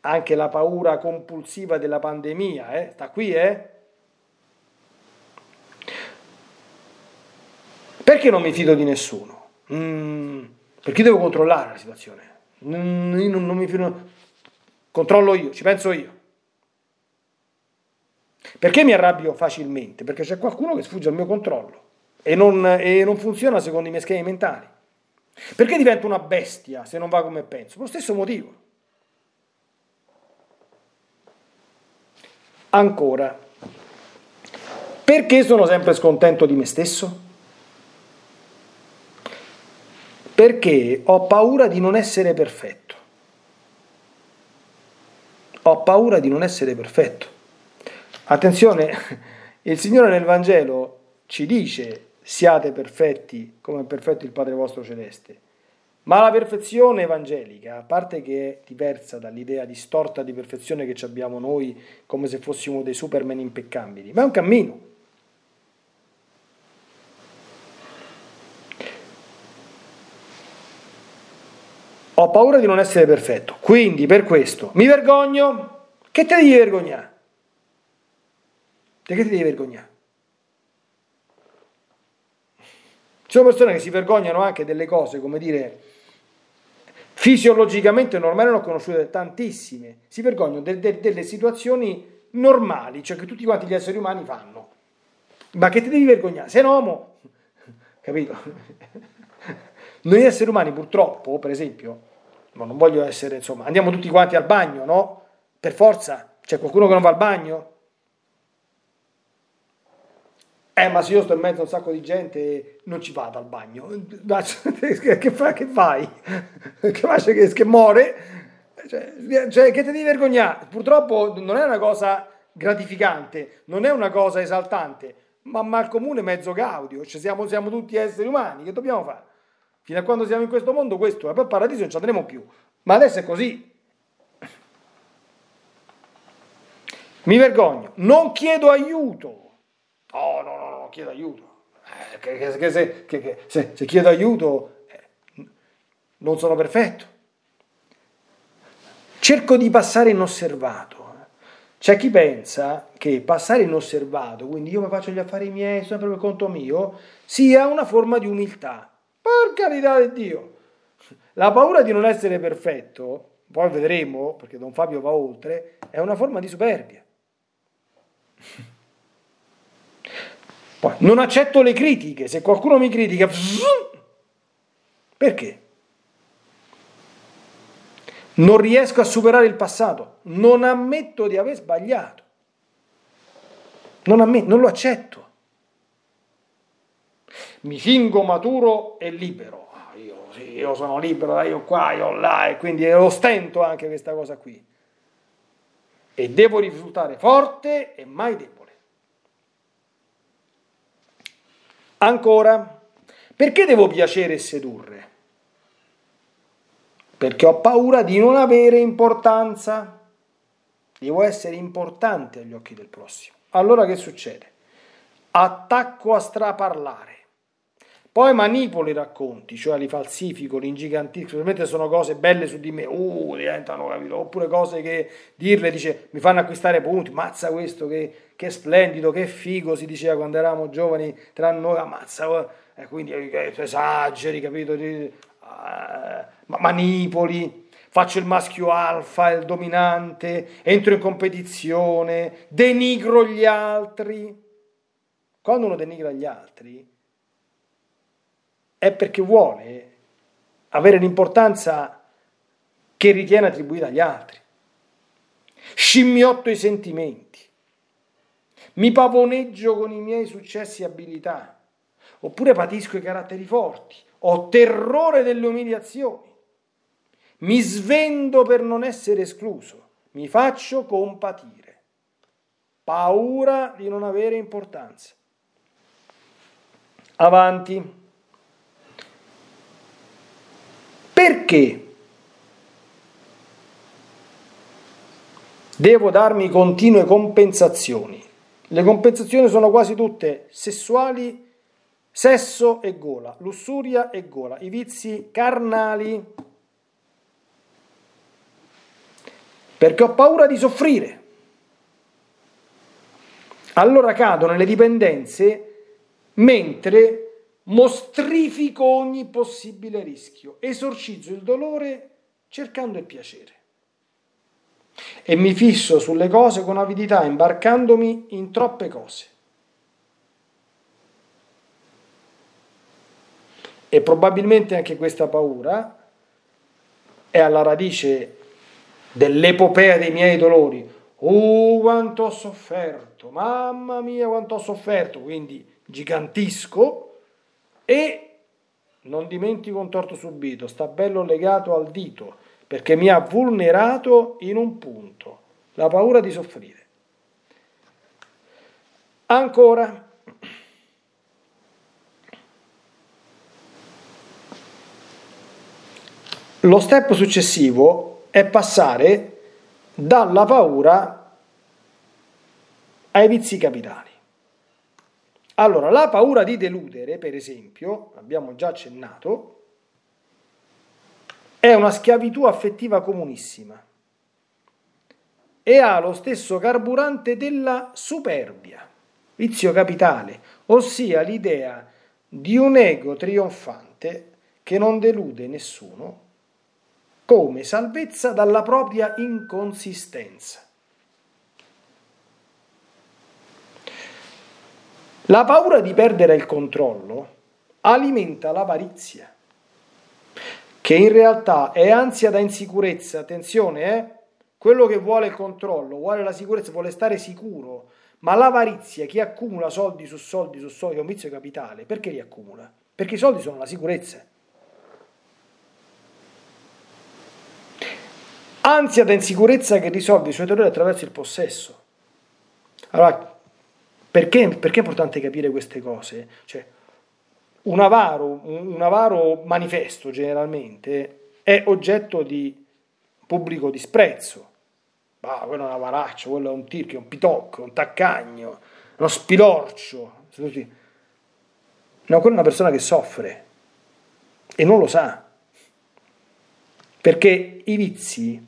anche la paura compulsiva della pandemia, eh? sta qui, eh? Perché non mi fido di nessuno? Mm, perché devo controllare la situazione. Mm, io non, non mi fido. Controllo io, ci penso io. Perché mi arrabbio facilmente? Perché c'è qualcuno che sfugge al mio controllo e non, e non funziona secondo i miei schemi mentali. Perché divento una bestia se non va come penso? Lo stesso motivo. Ancora, perché sono sempre scontento di me stesso? perché ho paura di non essere perfetto. Ho paura di non essere perfetto. Attenzione, il Signore nel Vangelo ci dice siate perfetti come è perfetto il Padre vostro celeste. Ma la perfezione evangelica, a parte che è diversa dall'idea distorta di perfezione che abbiamo noi come se fossimo dei superman impeccabili, ma è un cammino. Ho paura di non essere perfetto, quindi per questo mi vergogno. Che te devi vergognare? Di che ti devi vergognare? Ci sono persone che si vergognano anche delle cose, come dire, fisiologicamente normali, ne ho conosciute tantissime, si vergognano de- de- delle situazioni normali, cioè che tutti quanti gli esseri umani fanno. Ma che ti devi vergognare? Sei un uomo, capito? Noi esseri umani purtroppo, per esempio, ma non voglio essere, insomma, andiamo tutti quanti al bagno, no? Per forza, c'è qualcuno che non va al bagno? Eh, ma se io sto in mezzo a un sacco di gente non ci vado al bagno. Che, fa, che fai? Che fai? Che, che muore? Cioè, cioè, che ti devi vergognare? Purtroppo non è una cosa gratificante, non è una cosa esaltante, ma, ma al comune mezzo gaudio, cioè siamo, siamo tutti esseri umani, che dobbiamo fare? Fino a quando siamo in questo mondo questo è, poi al paradiso non ci andremo più. Ma adesso è così. Mi vergogno, non chiedo aiuto. Oh, no, no, chiedo aiuto. Eh, che, che, se, che, se, se, chiedo aiuto eh, non sono perfetto. Cerco di passare inosservato. C'è chi pensa che passare inosservato, quindi io mi faccio gli affari miei, sempre per conto mio, sia una forma di umiltà. Per carità di Dio. La paura di non essere perfetto, poi vedremo, perché Don Fabio va oltre, è una forma di superbia. Poi, non accetto le critiche, se qualcuno mi critica, perché? Non riesco a superare il passato, non ammetto di aver sbagliato, non, ammetto, non lo accetto. Mi fingo maturo e libero. Ah, io, sì, io sono libero, io qua, io là, e quindi ostento anche questa cosa qui e devo risultare forte e mai debole. Ancora, perché devo piacere e sedurre? Perché ho paura di non avere importanza. Devo essere importante agli occhi del prossimo. Allora che succede? Attacco a straparlare poi manipolo i racconti, cioè li falsifico, li ingigantisco, ovviamente sono cose belle su di me, uh, diventano, capito? Oppure cose che dirle dice mi fanno acquistare punti, mazza questo che, che splendido, che figo, si diceva quando eravamo giovani tra noi, ammazza, e quindi eh, esageri, capito? Uh, manipoli, faccio il maschio alfa, il dominante, entro in competizione, denigro gli altri. Quando uno denigra gli altri, è perché vuole avere l'importanza che ritiene attribuita agli altri. Scimmiotto i sentimenti, mi pavoneggio con i miei successi e abilità, oppure patisco i caratteri forti, ho terrore delle umiliazioni, mi svendo per non essere escluso, mi faccio compatire, paura di non avere importanza. Avanti. Perché devo darmi continue compensazioni? Le compensazioni sono quasi tutte sessuali, sesso e gola, lussuria e gola, i vizi carnali. Perché ho paura di soffrire. Allora cado nelle dipendenze mentre mostrifico ogni possibile rischio, esorcizzo il dolore cercando il piacere. E mi fisso sulle cose con avidità, imbarcandomi in troppe cose. E probabilmente anche questa paura è alla radice dell'epopea dei miei dolori. Oh, quanto ho sofferto, mamma mia, quanto ho sofferto, quindi gigantisco e non dimentico un torto subito, sta bello legato al dito, perché mi ha vulnerato in un punto, la paura di soffrire. Ancora, lo step successivo è passare dalla paura ai vizi capitali. Allora, la paura di deludere, per esempio, abbiamo già accennato, è una schiavitù affettiva comunissima e ha lo stesso carburante della superbia, vizio capitale, ossia l'idea di un ego trionfante che non delude nessuno come salvezza dalla propria inconsistenza. La paura di perdere il controllo alimenta l'avarizia, che in realtà è ansia da insicurezza. Attenzione, eh? quello che vuole il controllo, vuole la sicurezza, vuole stare sicuro, ma l'avarizia, chi accumula soldi su soldi su soldi, è un vizio capitale, perché li accumula? Perché i soldi sono la sicurezza. Ansia da insicurezza che risolve i suoi dolori attraverso il possesso. Allora, perché, perché è importante capire queste cose? Cioè, un avaro, un avaro manifesto generalmente è oggetto di pubblico disprezzo, Ah, quello è un avaraccio, quello è un tirchio, un pitocco, un taccagno, uno spilorcio. No, quella è una persona che soffre e non lo sa. Perché i vizi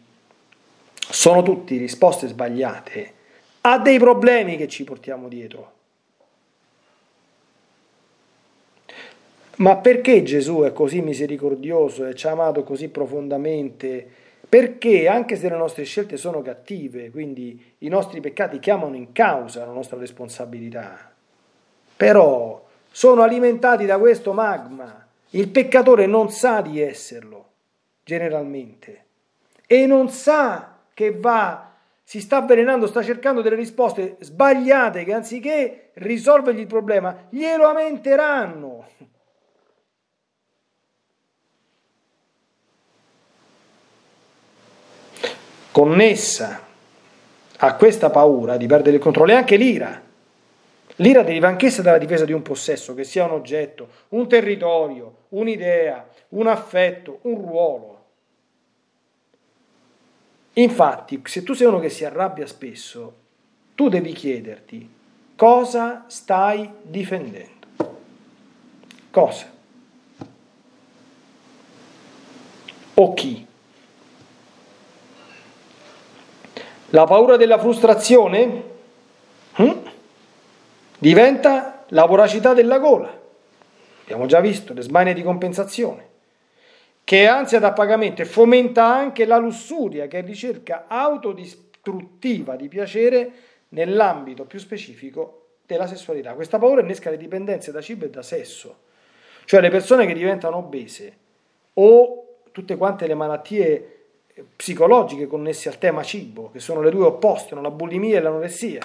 sono tutti risposte sbagliate a dei problemi che ci portiamo dietro. Ma perché Gesù è così misericordioso e ci ha amato così profondamente? Perché anche se le nostre scelte sono cattive, quindi i nostri peccati chiamano in causa la nostra responsabilità, però sono alimentati da questo magma. Il peccatore non sa di esserlo, generalmente, e non sa che va, si sta avvelenando, sta cercando delle risposte sbagliate che anziché risolvergli il problema, glielo aumenteranno. connessa a questa paura di perdere il controllo è anche l'ira. L'ira deriva anch'essa dalla difesa di un possesso, che sia un oggetto, un territorio, un'idea, un affetto, un ruolo. Infatti, se tu sei uno che si arrabbia spesso, tu devi chiederti cosa stai difendendo. Cosa? O chi? La paura della frustrazione hm? diventa la voracità della gola. Abbiamo già visto le smanie di compensazione, che è ansia da pagamento e fomenta anche la lussuria, che è ricerca autodistruttiva di piacere nell'ambito più specifico della sessualità. Questa paura innesca le dipendenze da cibo e da sesso, cioè le persone che diventano obese o tutte quante le malattie psicologiche connesse al tema cibo, che sono le due opposte, la bulimia e l'anoressia,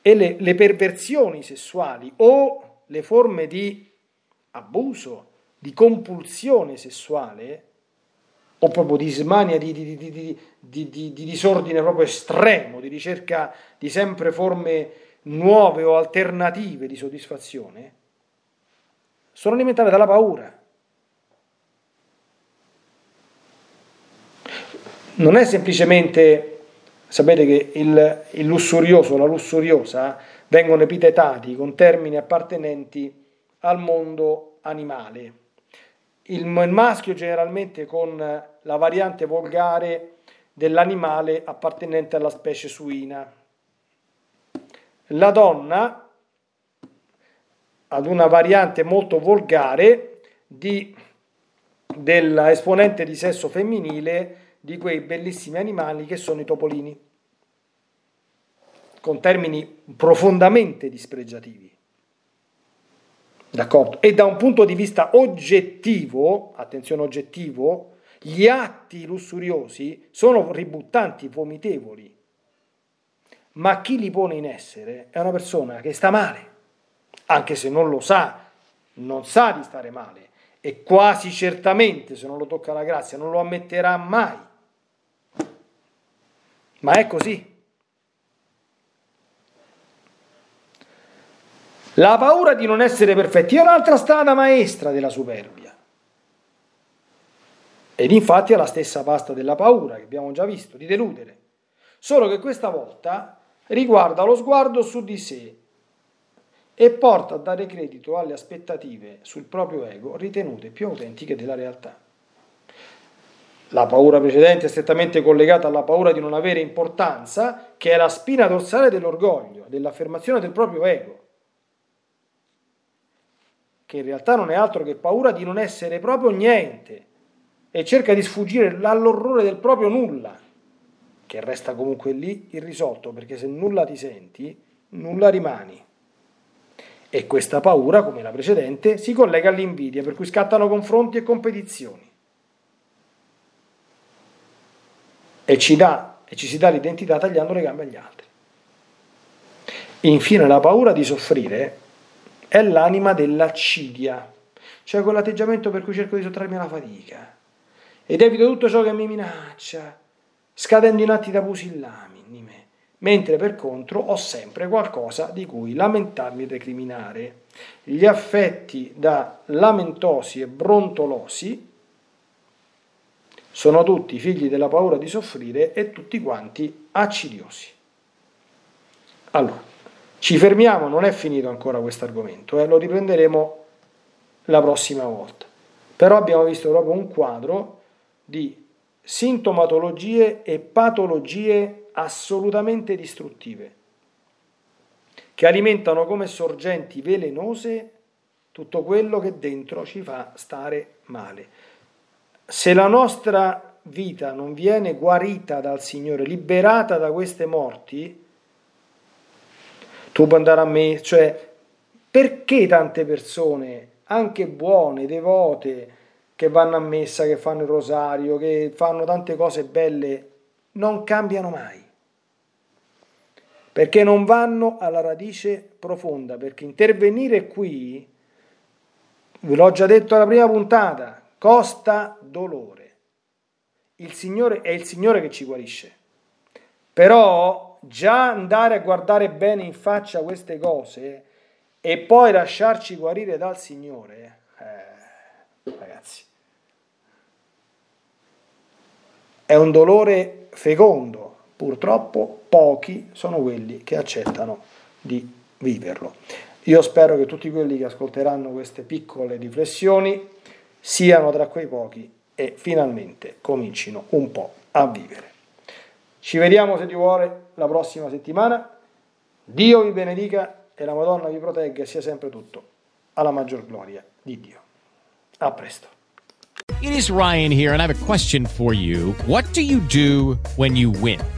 e le, le perversioni sessuali o le forme di abuso, di compulsione sessuale, o proprio di smania, di, di, di, di, disordine proprio estremo, di ricerca di sempre forme nuove o alternative di soddisfazione, sono alimentate dalla paura. non è semplicemente, sapete che il, il lussurioso, la lussuriosa, vengono epitetati con termini appartenenti al mondo animale. Il, maschio generalmente con la variante volgare dell'animale appartenente alla specie suina. La donna ad una variante molto volgare di, dell'esponente di sesso femminile di quei bellissimi animali che sono i topolini, con termini profondamente dispregiativi. D'accordo? E da un punto di vista oggettivo, attenzione oggettivo, gli atti lussuriosi sono ributtanti, vomitevoli, ma chi li pone in essere è una persona che sta male, anche se non lo sa, non sa di stare male e quasi certamente, se non lo tocca la grazia, non lo ammetterà mai. Ma è così. La paura di non essere perfetti è un'altra strada maestra della superbia. Ed infatti è la stessa pasta della paura che abbiamo già visto, di deludere. Solo che questa volta riguarda lo sguardo su di sé e porta a dare credito alle aspettative sul proprio ego ritenute più autentiche della realtà. La paura precedente è strettamente collegata alla paura di non avere importanza, che è la spina dorsale dell'orgoglio, dell'affermazione del proprio ego, che in realtà non è altro che paura di non essere proprio niente e cerca di sfuggire all'orrore del proprio nulla, che resta comunque lì irrisolto, perché se nulla ti senti, nulla rimani. E questa paura, come la precedente, si collega all'invidia, per cui scattano confronti e competizioni. e ci, dà, e ci si dà l'identità tagliando le gambe agli altri. Infine la paura di soffrire è l'anima dell'accidia, cioè quell'atteggiamento per cui cerco di sottrarmi alla fatica ed evito tutto ciò che mi minaccia, scadendo in atti da pusillami in me, mentre per contro ho sempre qualcosa di cui lamentarmi e recriminare. Gli affetti da lamentosi e brontolosi sono tutti figli della paura di soffrire e tutti quanti accidiosi. Allora, ci fermiamo, non è finito ancora questo argomento, eh, lo riprenderemo la prossima volta. Però abbiamo visto proprio un quadro di sintomatologie e patologie assolutamente distruttive, che alimentano come sorgenti velenose tutto quello che dentro ci fa stare male. Se la nostra vita non viene guarita dal Signore, liberata da queste morti, tu puoi andare a me, cioè perché tante persone, anche buone, devote, che vanno a messa, che fanno il rosario, che fanno tante cose belle, non cambiano mai? Perché non vanno alla radice profonda, perché intervenire qui, ve l'ho già detto alla prima puntata, costa dolore. Il Signore è il Signore che ci guarisce. Però già andare a guardare bene in faccia queste cose e poi lasciarci guarire dal Signore, eh, ragazzi, è un dolore fecondo. Purtroppo pochi sono quelli che accettano di viverlo. Io spero che tutti quelli che ascolteranno queste piccole riflessioni siano tra quei pochi e finalmente comincino un po' a vivere. Ci vediamo se ti vuole la prossima settimana. Dio vi benedica e la Madonna vi protegga e sia sempre tutto alla maggior gloria di Dio. A presto. It is Ryan here and I have a question for you. What do you do when you win?